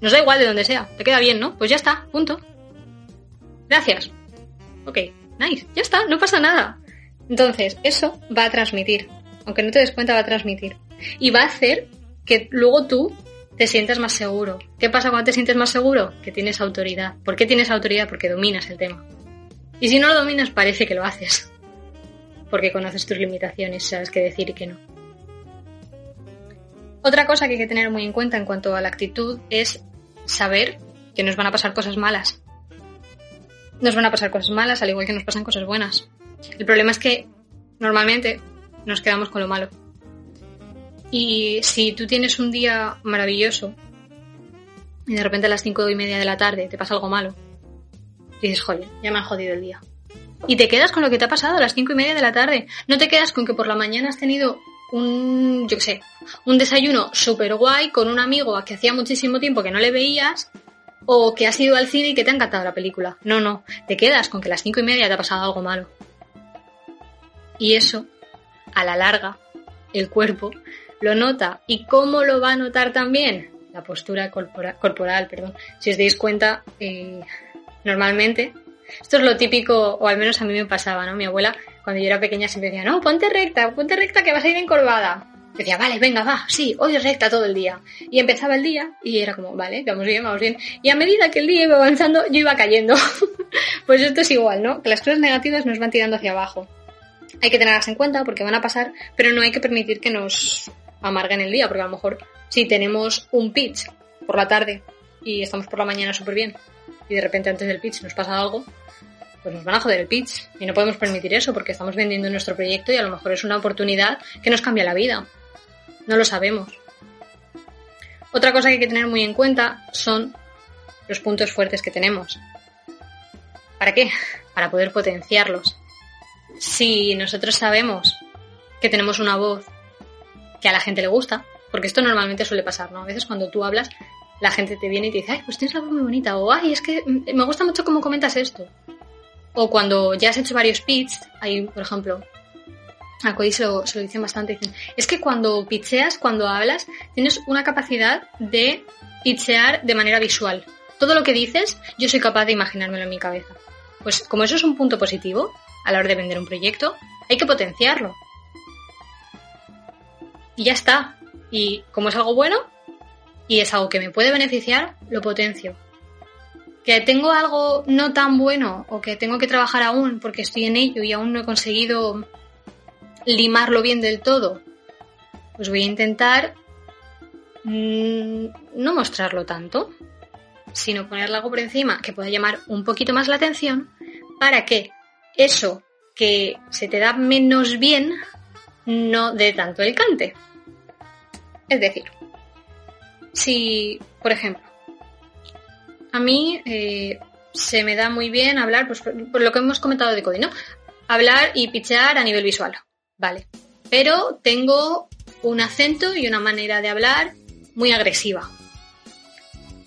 Nos da igual de donde sea, te queda bien, ¿no? Pues ya está, punto. Gracias. Ok, nice, ya está, no pasa nada. Entonces, eso va a transmitir, aunque no te des cuenta, va a transmitir. Y va a hacer que luego tú te sientas más seguro. ¿Qué pasa cuando te sientes más seguro? Que tienes autoridad. ¿Por qué tienes autoridad? Porque dominas el tema. Y si no lo dominas, parece que lo haces. Porque conoces tus limitaciones, sabes qué decir y qué no. Otra cosa que hay que tener muy en cuenta en cuanto a la actitud es saber que nos van a pasar cosas malas. Nos van a pasar cosas malas al igual que nos pasan cosas buenas. El problema es que normalmente nos quedamos con lo malo. Y si tú tienes un día maravilloso y de repente a las cinco y media de la tarde te pasa algo malo, dices, joder, ya me han jodido el día. Y te quedas con lo que te ha pasado a las cinco y media de la tarde. No te quedas con que por la mañana has tenido un, yo qué sé, un desayuno súper guay con un amigo a que hacía muchísimo tiempo que no le veías o que has ido al cine y que te ha encantado la película. No, no, te quedas con que a las cinco y media te ha pasado algo malo. Y eso, a la larga, el cuerpo lo nota. ¿Y cómo lo va a notar también? La postura corporal, perdón. Si os dais cuenta, eh, normalmente, esto es lo típico, o al menos a mí me pasaba, ¿no? Mi abuela, cuando yo era pequeña, siempre decía, no, ponte recta, ponte recta que vas a ir encorvada. Decía, vale, venga, va, sí, hoy es recta todo el día. Y empezaba el día y era como, vale, vamos bien, vamos bien. Y a medida que el día iba avanzando, yo iba cayendo. pues esto es igual, ¿no? Que las cosas negativas nos van tirando hacia abajo. Hay que tenerlas en cuenta porque van a pasar, pero no hay que permitir que nos amarguen el día, porque a lo mejor si tenemos un pitch por la tarde y estamos por la mañana súper bien y de repente antes del pitch nos pasa algo, pues nos van a joder el pitch y no podemos permitir eso porque estamos vendiendo nuestro proyecto y a lo mejor es una oportunidad que nos cambia la vida. No lo sabemos. Otra cosa que hay que tener muy en cuenta son los puntos fuertes que tenemos. ¿Para qué? Para poder potenciarlos. Si nosotros sabemos que tenemos una voz que a la gente le gusta, porque esto normalmente suele pasar, ¿no? A veces cuando tú hablas, la gente te viene y te dice, ay, pues tienes la voz muy bonita, o ay, es que me gusta mucho cómo comentas esto. O cuando ya has hecho varios pits, hay, por ejemplo, a Cody se lo, dicen bastante, dicen, es que cuando pitcheas, cuando hablas, tienes una capacidad de pitchear de manera visual. Todo lo que dices, yo soy capaz de imaginármelo en mi cabeza. Pues como eso es un punto positivo a la hora de vender un proyecto, hay que potenciarlo y ya está. Y como es algo bueno y es algo que me puede beneficiar, lo potencio. Que tengo algo no tan bueno o que tengo que trabajar aún porque estoy en ello y aún no he conseguido limarlo bien del todo, pues voy a intentar mm, no mostrarlo tanto, sino ponerle algo por encima que pueda llamar un poquito más la atención para que eso que se te da menos bien no dé tanto el cante. Es decir, si, por ejemplo, a mí eh, se me da muy bien hablar, pues por, lo que hemos comentado de Cody, ¿no? Hablar y pichear a nivel visual, vale. Pero tengo un acento y una manera de hablar muy agresiva.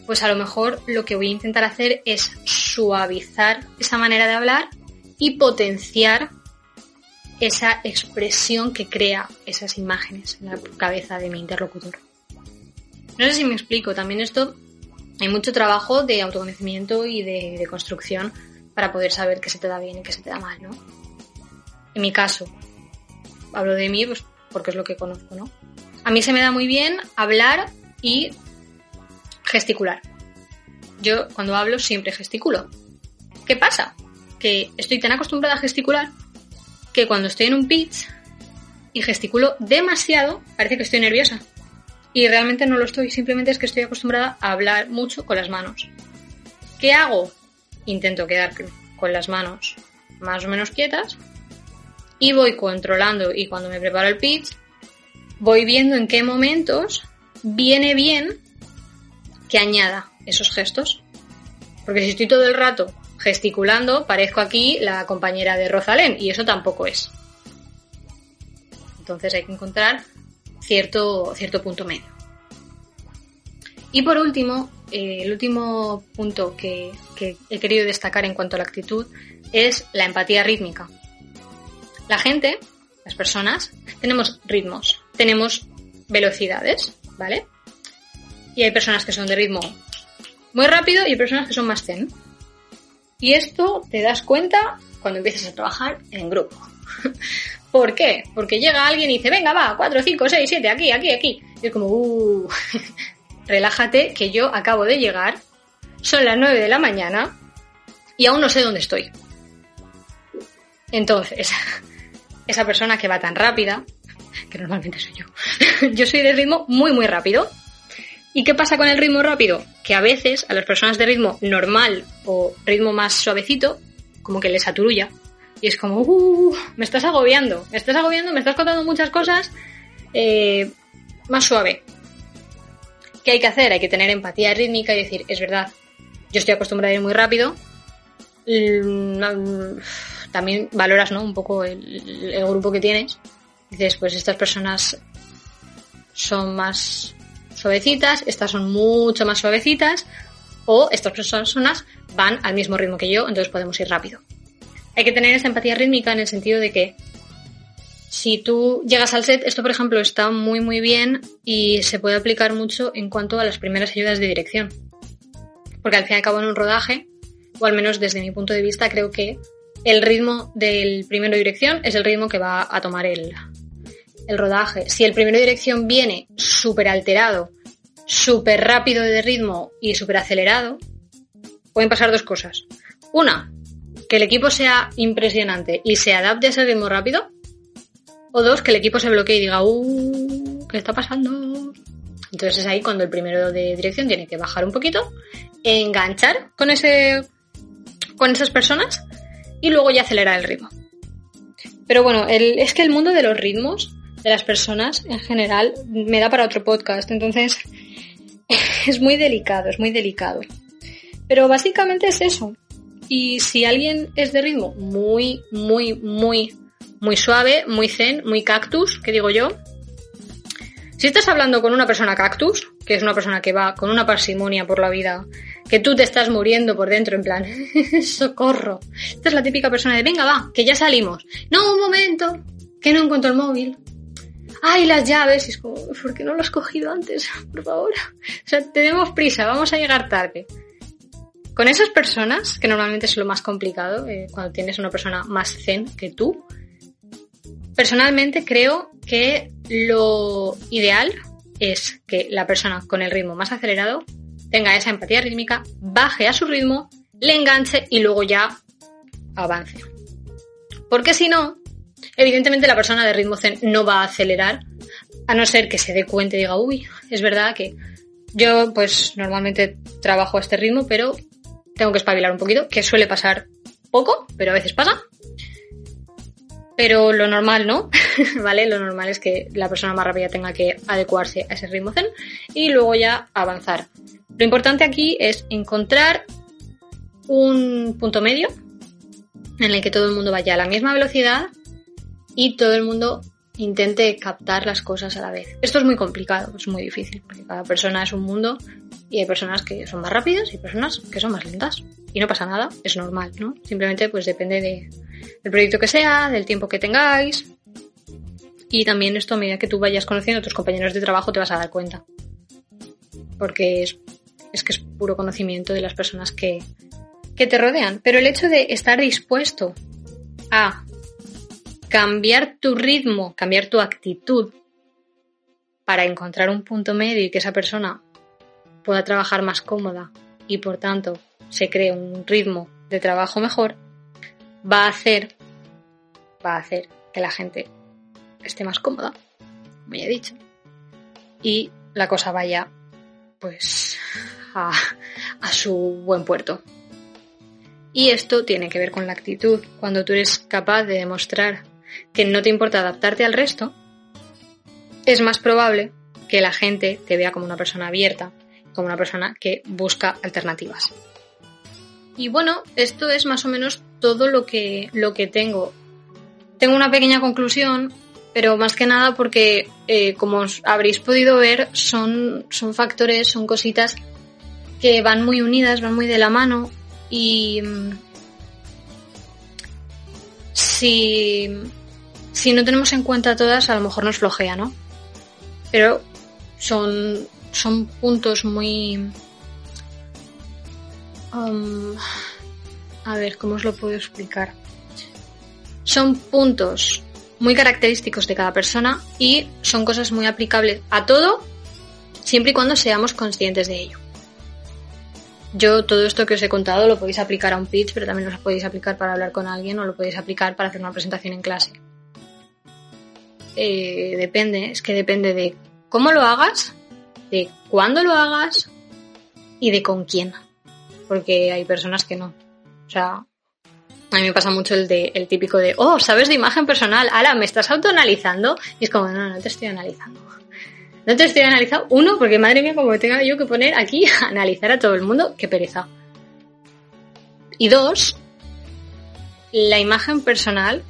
Pues a lo mejor lo que voy a intentar hacer es suavizar esa manera de hablar y potenciar esa expresión que crea esas imágenes en la cabeza de mi interlocutor. No sé si me explico, también esto hay mucho trabajo de autoconocimiento y de, construcción para poder saber qué se te da bien y qué se te da mal, ¿no? En mi caso, hablo de mí pues porque es lo que conozco, ¿no? A mí se me da muy bien hablar y gesticular. Yo cuando hablo siempre gesticulo. ¿Qué pasa? Que estoy tan acostumbrada a gesticular que cuando estoy en un pitch y gesticulo demasiado, parece que estoy nerviosa. Y realmente no lo estoy, simplemente es que estoy acostumbrada a hablar mucho con las manos. ¿Qué hago? Intento quedar con las manos más o menos quietas y voy controlando y cuando me preparo el pitch voy viendo en qué momentos viene bien que añada esos gestos. Porque si estoy todo el rato gesticulando, parezco aquí la compañera de Rosalén y eso tampoco es. Entonces hay que encontrar cierto, cierto punto medio. Y por último, eh, el último punto que, que he querido destacar en cuanto a la actitud es la empatía rítmica. La gente, las personas, tenemos ritmos, tenemos velocidades, ¿vale? Y hay personas que son de ritmo muy rápido y hay personas que son más zen. Y esto te das cuenta cuando empiezas a trabajar en grupo. ¿Por qué? Porque llega alguien y dice, venga, va, 4, 5, 6, 7, aquí, aquí, aquí. Y es como, uh, relájate, que yo acabo de llegar, son las 9 de la mañana y aún no sé dónde estoy. Entonces, esa persona que va tan rápida, que normalmente soy yo, yo soy de ritmo muy, muy rápido. ¿Y qué pasa con el ritmo rápido? Que a veces a las personas de ritmo normal o ritmo más suavecito, como que les aturulla. Y es como, uh, me estás agobiando, me estás agobiando, me estás contando muchas cosas. Eh, más suave. ¿Qué hay que hacer? Hay que tener empatía rítmica y decir, es verdad, yo estoy acostumbrada a ir muy rápido. Mm, también valoras ¿no? un poco el, el grupo que tienes. Dices, pues estas personas son más suavecitas, estas son mucho más suavecitas, o estas personas van al mismo ritmo que yo, entonces podemos ir rápido. Hay que tener esta empatía rítmica en el sentido de que si tú llegas al set, esto por ejemplo está muy muy bien y se puede aplicar mucho en cuanto a las primeras ayudas de dirección. Porque al fin y al cabo en un rodaje, o al menos desde mi punto de vista, creo que el ritmo del primero de dirección es el ritmo que va a tomar el, el rodaje. Si el primero de dirección viene súper alterado, súper rápido de ritmo y súper acelerado, pueden pasar dos cosas. Una, que el equipo sea impresionante y se adapte a ese ritmo rápido. O dos, que el equipo se bloquee y diga, uh, ¿qué está pasando? Entonces es ahí cuando el primero de dirección tiene que bajar un poquito, enganchar con ese, con esas personas y luego ya acelerar el ritmo. Pero bueno, es que el mundo de los ritmos de las personas en general me da para otro podcast, entonces es muy delicado, es muy delicado. Pero básicamente es eso. Y si alguien es de ritmo muy, muy, muy, muy suave, muy zen, muy cactus, que digo yo, si estás hablando con una persona cactus, que es una persona que va con una parsimonia por la vida, que tú te estás muriendo por dentro en plan, socorro. Esta es la típica persona de, venga, va, que ya salimos. No, un momento, que no encuentro el móvil ay, las llaves, y es como, ¿por qué no lo has cogido antes? Por favor. O sea, tenemos prisa, vamos a llegar tarde. Con esas personas, que normalmente es lo más complicado, eh, cuando tienes una persona más zen que tú, personalmente creo que lo ideal es que la persona con el ritmo más acelerado tenga esa empatía rítmica, baje a su ritmo, le enganche y luego ya avance. Porque si no, Evidentemente la persona de ritmo zen no va a acelerar, a no ser que se dé cuenta y diga, uy, es verdad que yo pues normalmente trabajo a este ritmo, pero tengo que espabilar un poquito, que suele pasar poco, pero a veces pasa. Pero lo normal no, ¿vale? Lo normal es que la persona más rápida tenga que adecuarse a ese ritmo zen y luego ya avanzar. Lo importante aquí es encontrar un punto medio en el que todo el mundo vaya a la misma velocidad y todo el mundo intente captar las cosas a la vez. Esto es muy complicado, es muy difícil, porque cada persona es un mundo y hay personas que son más rápidas y personas que son más lentas. Y no pasa nada, es normal, ¿no? Simplemente pues depende de, del proyecto que sea, del tiempo que tengáis. Y también esto a medida que tú vayas conociendo a tus compañeros de trabajo te vas a dar cuenta. Porque es, es que es puro conocimiento de las personas que, que te rodean. Pero el hecho de estar dispuesto a cambiar tu ritmo, cambiar tu actitud para encontrar un punto medio y que esa persona pueda trabajar más cómoda y por tanto se cree un ritmo de trabajo mejor, va a hacer, va a hacer que la gente esté más cómoda, como ya he dicho, y la cosa vaya pues a, a su buen puerto. Y esto tiene que ver con la actitud. Cuando tú eres capaz de demostrar que no te importa adaptarte al resto, es más probable que la gente te vea como una persona abierta, como una persona que busca alternativas. Y bueno, esto es más o menos todo lo que, lo que tengo. Tengo una pequeña conclusión, pero más que nada porque, eh, como os habréis podido ver, son, son factores, son cositas que van muy unidas, van muy de la mano y mm, si si no tenemos en cuenta todas, a lo mejor nos flojea, ¿no? Pero son, son puntos muy... Um, a ver, ¿cómo os lo puedo explicar? Son puntos muy característicos de cada persona y son cosas muy aplicables a todo siempre y cuando seamos conscientes de ello. Yo todo esto que os he contado lo podéis aplicar a un pitch, pero también lo podéis aplicar para hablar con alguien o lo podéis aplicar para hacer una presentación en clase. Eh, depende, es que depende de cómo lo hagas, de cuándo lo hagas y de con quién. Porque hay personas que no. O sea, a mí me pasa mucho el, de, el típico de, oh, sabes de imagen personal, ala, me estás autoanalizando. Y es como, no, no te estoy analizando. No te estoy analizando. Uno, porque madre mía, como tenga yo que poner aquí a analizar a todo el mundo, qué pereza. Y dos, la imagen personal,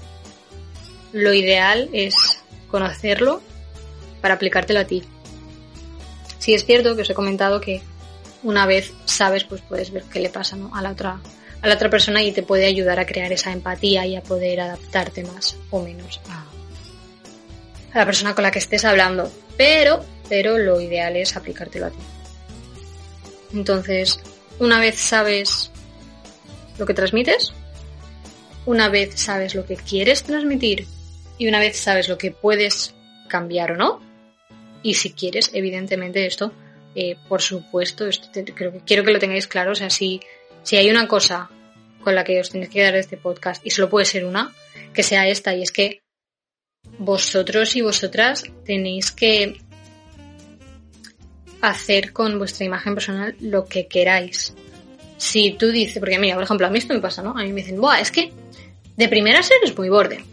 lo ideal es conocerlo para aplicártelo a ti. Si es cierto que os he comentado que una vez sabes, pues puedes ver qué le pasa a la otra a la otra persona y te puede ayudar a crear esa empatía y a poder adaptarte más o menos a, a la persona con la que estés hablando. Pero, pero lo ideal es aplicártelo a ti. Entonces, una vez sabes lo que transmites, una vez sabes lo que quieres transmitir y una vez sabes lo que puedes cambiar o no, y si quieres, evidentemente esto, eh, por supuesto, esto creo que, quiero que lo tengáis claro, o sea, si, si hay una cosa con la que os tenéis que dar este podcast, y solo puede ser una, que sea esta, y es que vosotros y vosotras tenéis que hacer con vuestra imagen personal lo que queráis. Si tú dices, porque mira, por ejemplo, a mí esto me pasa, ¿no? A mí me dicen, Buah, es que de primera eres muy borde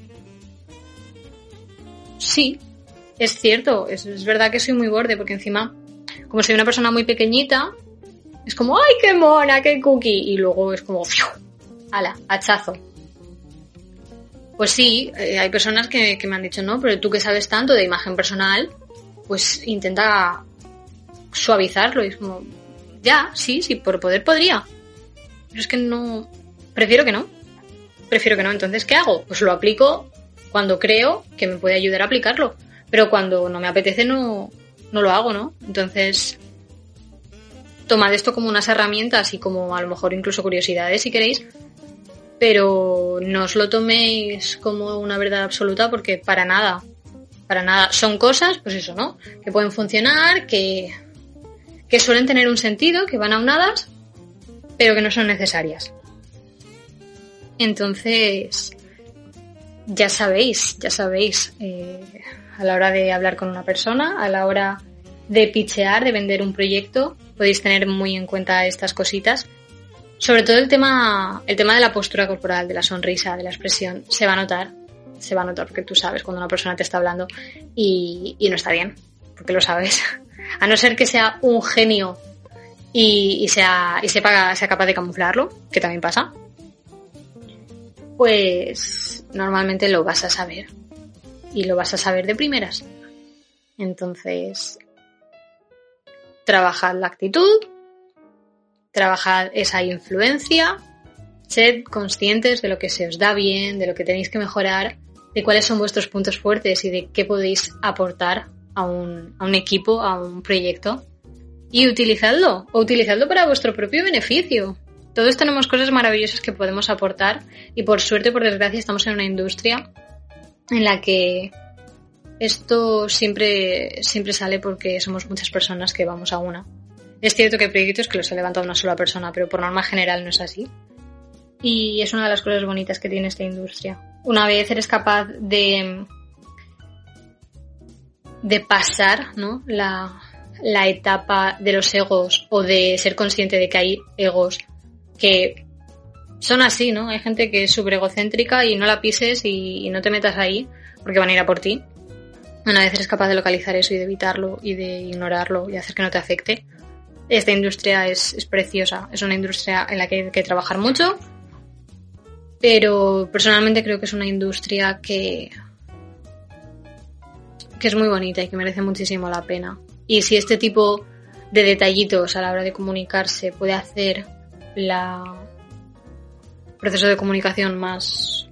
sí, es cierto, es, verdad que soy muy borde, porque encima, como soy una persona muy pequeñita, es como, ¡ay, qué mona, qué cookie! Y luego es como, ¡fiu! ¡Hala! Hachazo. Pues sí, eh, hay personas que, me han dicho, no, pero tú que sabes tanto de imagen personal, pues intenta suavizarlo. Y es como, ya, sí, sí, por poder podría. Pero es que no. Prefiero que no. Prefiero que no. Entonces, ¿qué hago? Pues lo aplico cuando creo que me puede ayudar a aplicarlo. Pero cuando no me apetece no, no lo hago, ¿no? Entonces, tomad esto como unas herramientas y como a lo mejor incluso curiosidades si queréis, pero no os lo toméis como una verdad absoluta porque para nada, para nada. Son cosas, pues eso, ¿no? Que pueden funcionar, que, que suelen tener un sentido, que van aunadas, pero que no son necesarias. Entonces, ya sabéis, ya sabéis, eh, a la hora de hablar con una persona, a la hora de pichear, de vender un proyecto, podéis tener muy en cuenta estas cositas. Sobre todo el tema, el tema de la postura corporal, de la sonrisa, de la expresión, se va a notar, se va a notar porque tú sabes cuando una persona te está hablando y, no está bien, porque lo sabes. A no ser que sea un genio y, sea, y sepa, sea capaz de camuflarlo, que también pasa, pues normalmente lo vas a saber. Y lo vas a saber de primeras. Entonces, trabajad la actitud, trabajad esa influencia, sed conscientes de lo que se os da bien, de lo que tenéis que mejorar, de cuáles son vuestros puntos fuertes y de qué podéis aportar a un, a un equipo, a un proyecto. Y utilizadlo, o utilizadlo para vuestro propio beneficio. Todos tenemos cosas maravillosas que podemos aportar y por suerte, por desgracia, estamos en una industria en la que esto siempre, siempre sale porque somos muchas personas que vamos a una. Es cierto que hay proyectos que los ha levantado una sola persona, pero por norma general no es así. Y es una de las cosas bonitas que tiene esta industria. Una vez eres capaz de, de pasar ¿no? la, la etapa de los egos o de ser consciente de que hay egos que son así, ¿no? Hay gente que es súper egocéntrica y no la pises y, no te metas ahí porque van a ir a por ti. Una vez eres capaz de localizar eso y de evitarlo y de ignorarlo y hacer que no te afecte, esta industria es, es preciosa. Es una industria en la que hay que trabajar mucho, pero personalmente creo que es una industria que, que es muy bonita y que merece muchísimo la pena. Y si este tipo de detallitos a la hora de comunicarse puede hacer la proceso de comunicación más,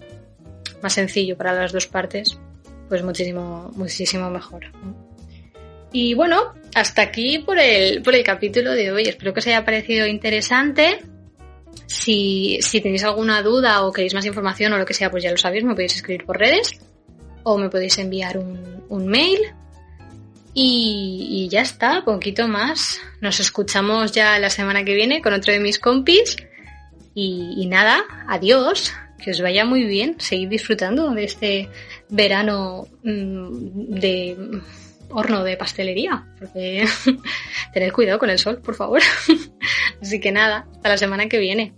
más sencillo para las dos partes, pues muchísimo, muchísimo mejor. Y bueno, hasta aquí por el, por el capítulo de hoy. Espero que os haya parecido interesante. Si, si tenéis alguna duda o queréis más información o lo que sea, pues ya lo sabéis, me podéis escribir por redes. o me podéis enviar un, mail. Y, ya está, poquito más. Nos escuchamos ya la semana que viene con otro de mis compis. Y, nada, adiós, que os vaya muy bien, seguid disfrutando de este verano mm, de horno de pastelería, porque tened cuidado con el sol, por favor. Así que nada, hasta la semana que viene.